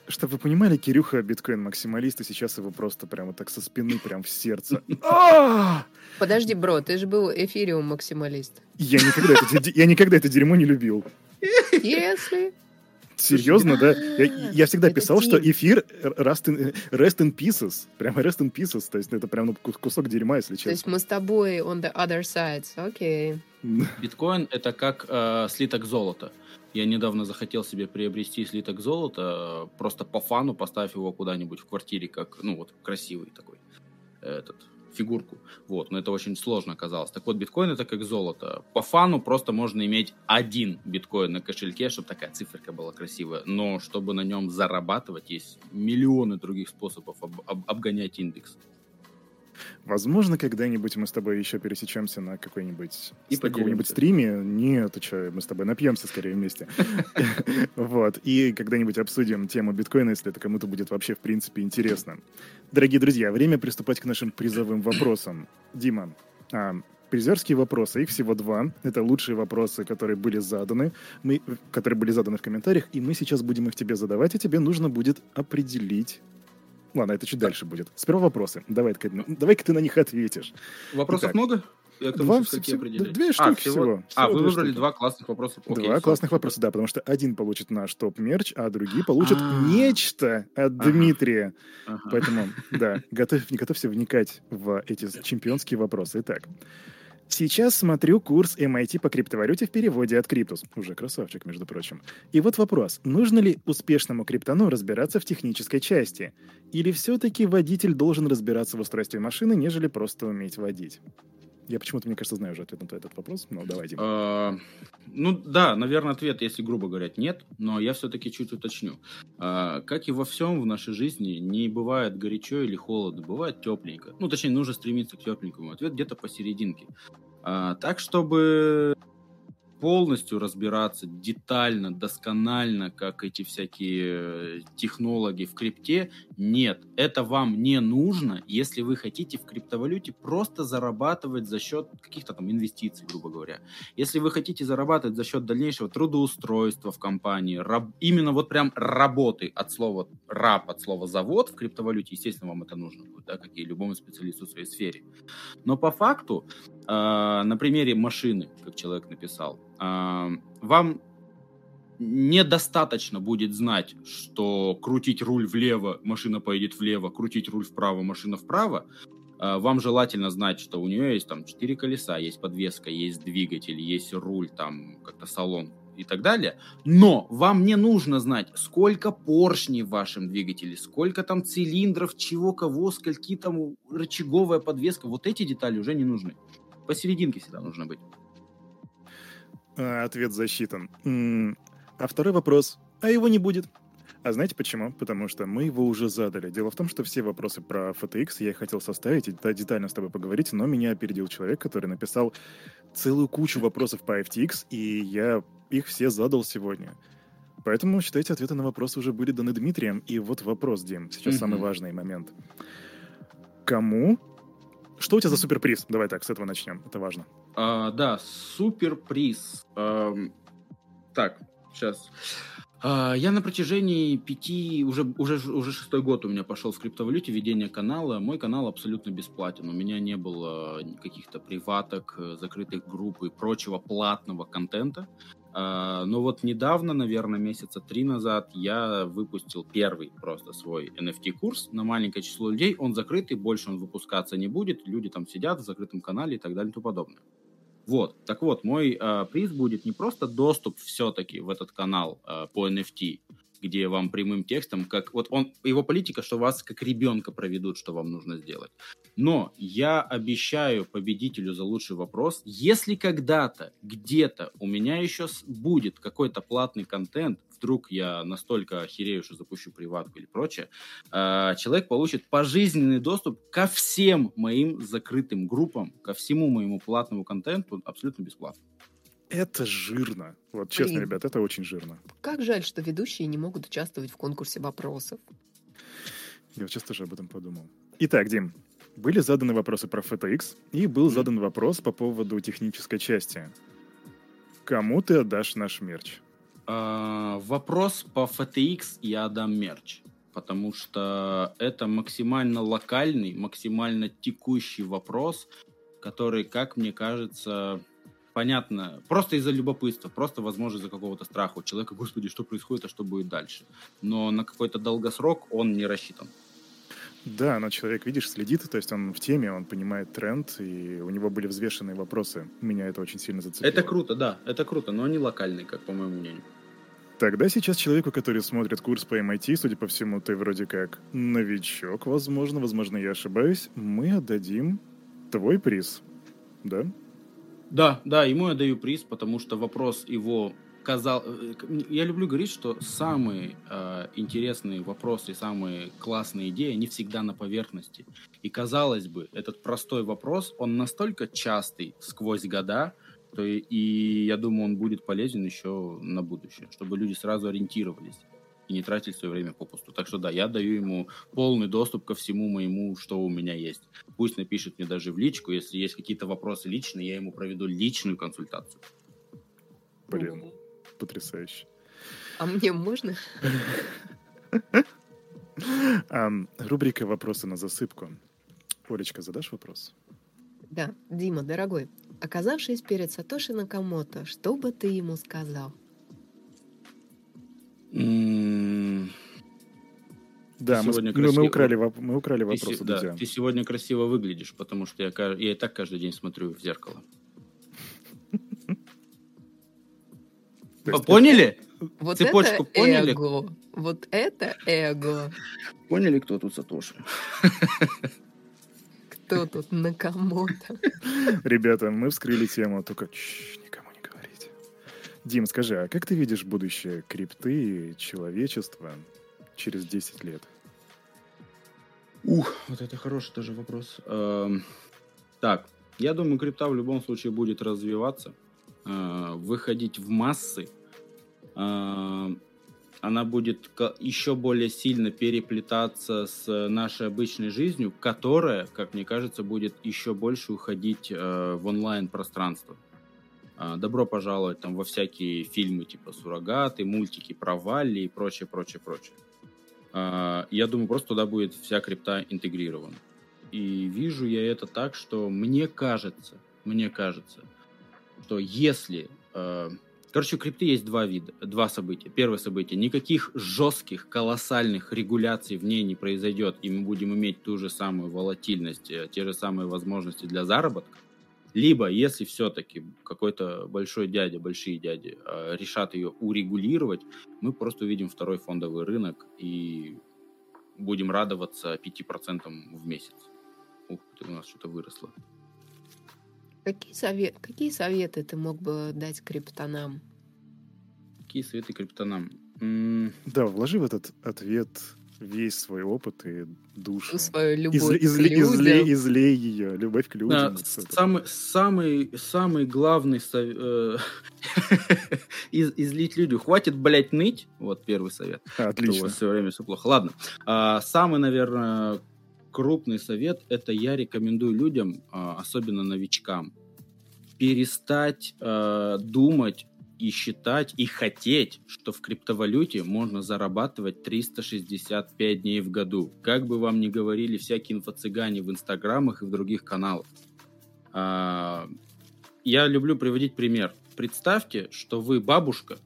Чтобы вы понимали, Кирюха биткоин-максималист, и сейчас его просто прямо так со спины, прям в сердце. [LAUGHS] А! Подожди, бро, ты же был эфириум максималист. Я никогда это, я никогда это дерьмо не любил. Если... Серьезно, да? Я, я всегда Это писал, что эфир rest in, rest in pieces. Прямо rest in pieces. То есть это прям ну, ку- кусок дерьма, если То есть честно. мы с тобой on the other side. Окей. Биткоин это как э, слиток золота. Я недавно захотел себе приобрести слиток золота, просто по фану поставив его куда-нибудь в квартире, как, ну вот, красивый такой, этот, фигурку. Вот, но это очень сложно оказалось. Так вот, биткоин это как золото. По фану просто можно иметь один биткоин на кошельке, чтобы такая циферка была красивая. Но чтобы на нем зарабатывать, есть миллионы других способов об- об- обгонять индекс. Возможно, когда-нибудь мы с тобой еще пересечемся на какой-нибудь И каком-нибудь стриме. Нет, ты что, мы с тобой напьемся скорее вместе. [LAUGHS] Вот. И когда-нибудь обсудим тему биткоина, если это кому-то будет вообще, в принципе, интересно. Дорогие друзья, время приступать к нашим призовым вопросам. Дима, а, призерские вопросы, их всего два. Это лучшие вопросы, которые были заданы, мы, которые были заданы в комментариях, и мы сейчас будем их тебе задавать, и тебе нужно будет определить. Ладно, это чуть дальше будет. Сперва вопросы. Давай-ка, давай-ка ты на них ответишь. Вопросов Итак, много? Я тому, два, всего- определять. две А, штуки всего- всего. А, Всего вы выбрали штуки. два классных вопроса. Окей, Два всё. классных вопроса, да, потому что один получит наш топ-мерч, а другие [GASPS] получат А. нечто от Ага. Дмитрия. Ага. Поэтому, да, [LAUGHS] готовь, не готовься вникать в эти чемпионские вопросы. Итак, сейчас смотрю курс MIT по криптовалюте в переводе от Криптус. Уже красавчик, между прочим. И вот вопрос. Нужно ли успешному криптону разбираться в технической части? Или все-таки водитель должен разбираться в устройстве машины, нежели просто уметь водить? Я почему-то, мне кажется, знаю уже ответ на этот вопрос, но давай, Дима. А, Ну да, наверное, ответ, если грубо говоря, нет, но я все-таки чуть уточню. А, Как и во всем в нашей жизни, не бывает горячо или холодно, бывает тепленько. Ну, точнее, нужно стремиться к тепленькому. Ответ где-то посерединке. А, Так, чтобы полностью разбираться детально, досконально, как эти всякие э, технологи в крипте, нет, это вам не нужно, если вы хотите в криптовалюте просто зарабатывать за счет каких-то там инвестиций, грубо говоря. Если вы хотите зарабатывать за счет дальнейшего трудоустройства в компании, раб- именно вот прям работы от слова раб, от слова завод в криптовалюте, естественно, вам это нужно будет, да, как и любому специалисту в своей сфере. Но по факту э, на примере машины, как человек написал, э, вам недостаточно будет знать, что крутить руль влево, машина поедет влево, крутить руль вправо, машина вправо. Вам желательно знать, что у нее есть там четыре колеса, есть подвеска, есть двигатель, есть руль, там как-то салон и так далее. Но вам не нужно знать, сколько поршней в вашем двигателе, сколько там цилиндров, чего, кого, скольки там рычаговая подвеска. Вот эти детали уже не нужны. Посерединке всегда нужно быть. А, ответ засчитан. А второй вопрос. А его не будет. А знаете почему? Потому что мы его уже задали. Дело в том, что все вопросы про FTX я хотел составить и детально с тобой поговорить, но меня опередил человек, который написал целую кучу вопросов по FTX, и я их все задал сегодня. Поэтому, считайте, ответы на вопросы уже были даны Дмитрием. И вот вопрос, Дим, сейчас mm-hmm. самый важный момент. Кому? Что у тебя за суперприз? Давай так, с этого начнем. Это важно. А, да, суперприз. А, так, сейчас. А, я на протяжении пяти, уже, уже, уже шестой год у меня пошел в криптовалюте ведение канала. Мой канал абсолютно бесплатен. У меня не было каких-то приваток, э, закрытых групп и прочего платного контента. А, но вот недавно, наверное, месяца три назад, я выпустил первый просто свой NFT-курс на маленькое число людей. Он закрытый, больше он выпускаться не будет. Люди там сидят в закрытом канале и так далее и тому подобное. Вот, так вот, мой э, приз будет не просто доступ все-таки в этот канал э, по NFT, где вам прямым текстом, как вот он, его политика, что вас как ребенка проведут, что вам нужно сделать. Но я обещаю победителю за лучший вопрос, если когда-то, где-то у меня еще будет какой-то платный контент, вдруг я настолько охерею, что запущу приватку или прочее, э, человек получит пожизненный доступ ко всем моим закрытым группам, ко всему моему платному контенту абсолютно бесплатно. Это жирно. Вот честно, Блин. ребят, это очень жирно. Как жаль, что ведущие не могут участвовать в конкурсе вопросов. Я вот сейчас тоже об этом подумал. Итак, Дим, были заданы вопросы про FTX, и был задан вопрос по поводу технической части. Кому ты отдашь наш мерч? А, вопрос по FTX я отдам мерч, потому что это максимально локальный, максимально текущий вопрос, который, как мне кажется, понятно, просто из-за любопытства, просто, возможно, из-за какого-то страха у человека, господи, что происходит, а что будет дальше. Но на какой-то долгосрок он не рассчитан. Да, но человек, видишь, следит, то есть он в теме, он понимает тренд, и у него были взвешенные вопросы. Меня это очень сильно зацепило. Это круто, да, это круто, но они локальные, как по моему мнению. Тогда сейчас человеку, который смотрит курс по MIT, судя по всему, ты вроде как новичок, возможно, возможно, я ошибаюсь, мы отдадим твой приз, да? Да, да, ему я даю приз, потому что вопрос его казал... Э, я люблю говорить, что самые э, интересные вопросы, самые классные идеи, они всегда на поверхности. И казалось бы, этот простой вопрос, он настолько частый сквозь года, то и, и я думаю, он будет полезен еще на будущее, чтобы люди сразу ориентировались и не тратить свое время попусту. Так что да, я даю ему полный доступ ко всему моему, что у меня есть. Пусть напишет мне даже в личку, если есть какие-то вопросы личные, я ему проведу личную консультацию. Блин, потрясающе. А мне можно? Рубрика «Вопросы на засыпку». Олечка, задашь вопрос? Да. Дима, дорогой, оказавшись перед Сатоши Накамото, что бы ты ему сказал? Да, мы, красиво... мы, украли, мы украли вопрос ты, да, ты сегодня красиво выглядишь, потому что я, я и так каждый день смотрю в зеркало. [LAUGHS] Поняли? Вот Цепочку это поняли? эго. Вот это эго. Поняли, кто тут Сатоши? [LAUGHS] Кто тут Накамото? Ребята, мы вскрыли тему, только Дим, скажи, а как ты видишь будущее крипты и человечества через 10 лет? Ух, вот это хороший тоже вопрос. Эм, так, я думаю, крипта в любом случае будет развиваться, э, выходить в массы. Э, она будет еще более сильно переплетаться с нашей обычной жизнью, которая, как мне кажется, будет еще больше уходить э, в онлайн-пространство. А, добро пожаловать там во всякие фильмы типа «Суррогаты», мультики про Валли и прочее, прочее, прочее. А, я думаю, просто туда будет вся крипта интегрирована. И вижу я это так, что мне кажется, мне кажется, что если... Короче, у крипты есть два вида, два события. Первое событие. Никаких жестких, колоссальных регуляций в ней не произойдет, и мы будем иметь ту же самую волатильность, э, те же самые возможности для заработка. Либо, если все-таки какой-то большой дядя, большие дяди э, решат ее урегулировать, мы просто увидим второй фондовый рынок и будем радоваться 5% в месяц. Ух, у нас что-то выросло. Какие, совет, какие советы ты мог бы дать криптонам? Какие советы криптонам? Да, вложи в этот ответ весь свой опыт и душу. Свою любовь из, из, к людям. Излей, излей ее, любовь к людям. Да, самый, самый, самый главный совет... Э, [LAUGHS] из, излить людям. Хватит, блядь, ныть. Вот первый совет. Отлично. У вас все время все плохо. Ладно. А, самый, наверное, крупный совет – это я рекомендую людям, а, особенно новичкам, перестать э, думать и считать, и хотеть, что в криптовалюте можно зарабатывать 365 дней в году. Как бы вам ни говорили всякие инфо-цыгане в инстаграмах и в других каналах. А, я люблю приводить пример. Представьте, что вы бабушка,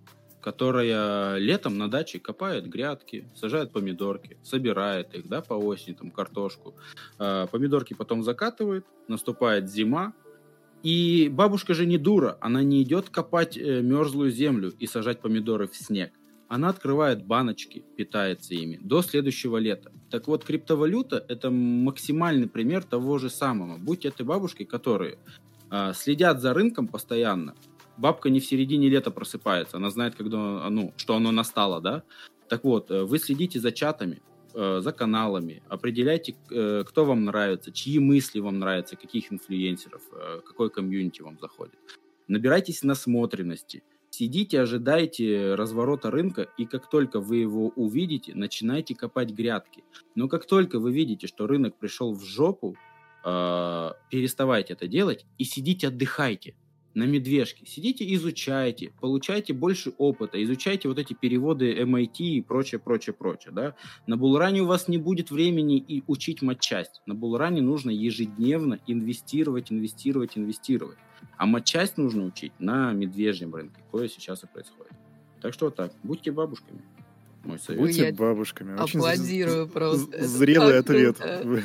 которая летом на даче копает грядки, сажает помидорки, собирает их, да, по осени, там, картошку. А, помидорки потом закатывает, наступает зима, и бабушка же не дура, она не идет копать э, мерзлую землю и сажать помидоры в снег. Она открывает баночки, питается ими до следующего лета. Так вот, криптовалюта – это максимальный пример того же самого. Будь этой бабушкой, которые э, следят за рынком постоянно, бабка не в середине лета просыпается, она знает, когда, ну, что оно настало, да? Так вот, э, вы следите за чатами, Э, за каналами, определяйте, э, кто вам нравится, чьи мысли вам нравятся, каких инфлюенсеров, какой комьюнити вам заходит. Набирайтесь насмотренности, сидите, ожидайте разворота рынка, и как только вы его увидите, начинайте копать грядки. Но как только вы видите, что рынок пришел в жопу, переставайте это делать и сидите, отдыхайте на медвежке. Сидите, изучайте, получайте больше опыта, изучайте вот эти переводы MIT и прочее, прочее, прочее. Да? На Булране у вас не будет времени и учить матчасть. На Булране нужно ежедневно инвестировать, инвестировать, инвестировать. А матчасть нужно учить на медвежьем рынке, кое сейчас и происходит. Так что вот так, будьте бабушками. Мой совет. Будьте бабушками. Очень аплодирую просто. Зрелый ответ. Вы,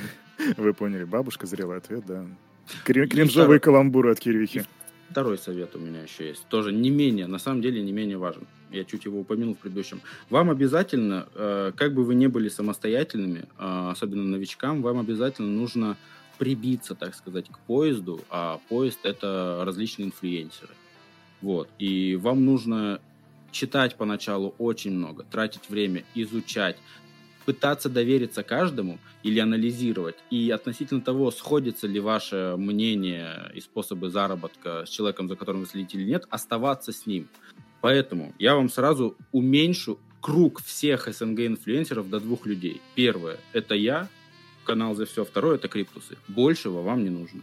вы поняли, бабушка, зрелый ответ, да. Кринжовые каламбуры от Кирюхи. Второй совет у меня еще есть. Тоже не менее, на самом деле не менее важен. Я чуть его упомянул в предыдущем. Вам обязательно, э, как бы вы не были самостоятельными, э, особенно новичкам, вам обязательно нужно прибиться, так сказать, к поезду, а поезд это различные инфлюенсеры. Вот. И вам нужно читать поначалу очень много, тратить время, изучать, пытаться довериться каждому или анализировать. И относительно того, сходится ли ваше мнение и способы заработка с человеком, за которым вы следите или нет, оставаться с ним. Поэтому я вам сразу уменьшу круг всех СНГ-инфлюенсеров до двух людей. Первое – это я, канал за все. Второе – это криптусы. Большего вам не нужно.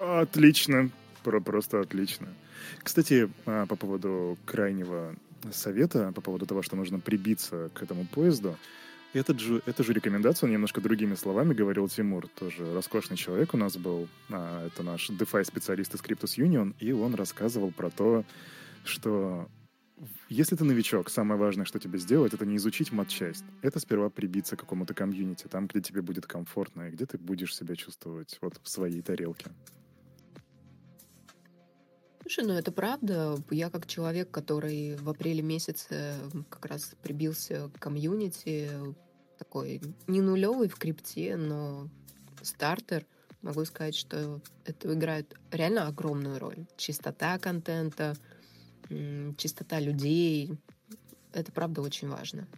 Отлично. Про просто отлично. Кстати, а, по поводу крайнего совета по поводу того, что нужно прибиться к этому поезду. Этот же, эту же рекомендацию, немножко другими словами, говорил Тимур, тоже роскошный человек у нас был. А, это наш DeFi-специалист из Cryptus Union, и он рассказывал про то, что если ты новичок, самое важное, что тебе сделать, это не изучить матчасть. Это сперва прибиться к какому-то комьюнити, там, где тебе будет комфортно, и где ты будешь себя чувствовать вот в своей тарелке. Слушай, ну это правда. Я как человек, который в апреле месяце как раз прибился к комьюнити, такой не нулевый в крипте, но стартер, могу сказать, что это играет реально огромную роль. Чистота контента, чистота людей. Это правда очень важно.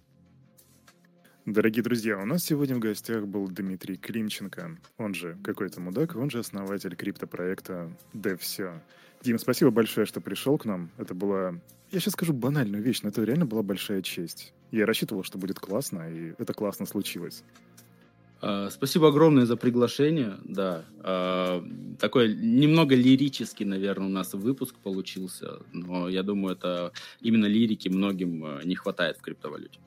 Дорогие друзья, у нас сегодня в гостях был Дмитрий Климченко, он же какой-то мудак, он же основатель криптопроекта DevSё. Дим, спасибо большое, что пришел к нам. Это была, я сейчас скажу банальную вещь, но это реально была большая честь. Я рассчитывал, что будет классно, и это классно случилось. А, спасибо огромное за приглашение. Да, а, такой немного лирический, наверное, у нас выпуск получился, но я думаю, это именно лирики многим а, не хватает в криптовалюте.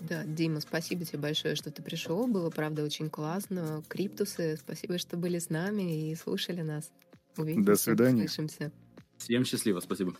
Да, Дима, спасибо тебе большое, что ты пришел. Было, правда, очень классно. Криптусы, спасибо, что были с нами и слушали нас. Увидимся. До свидания. Услышимся. Всем счастливо, спасибо.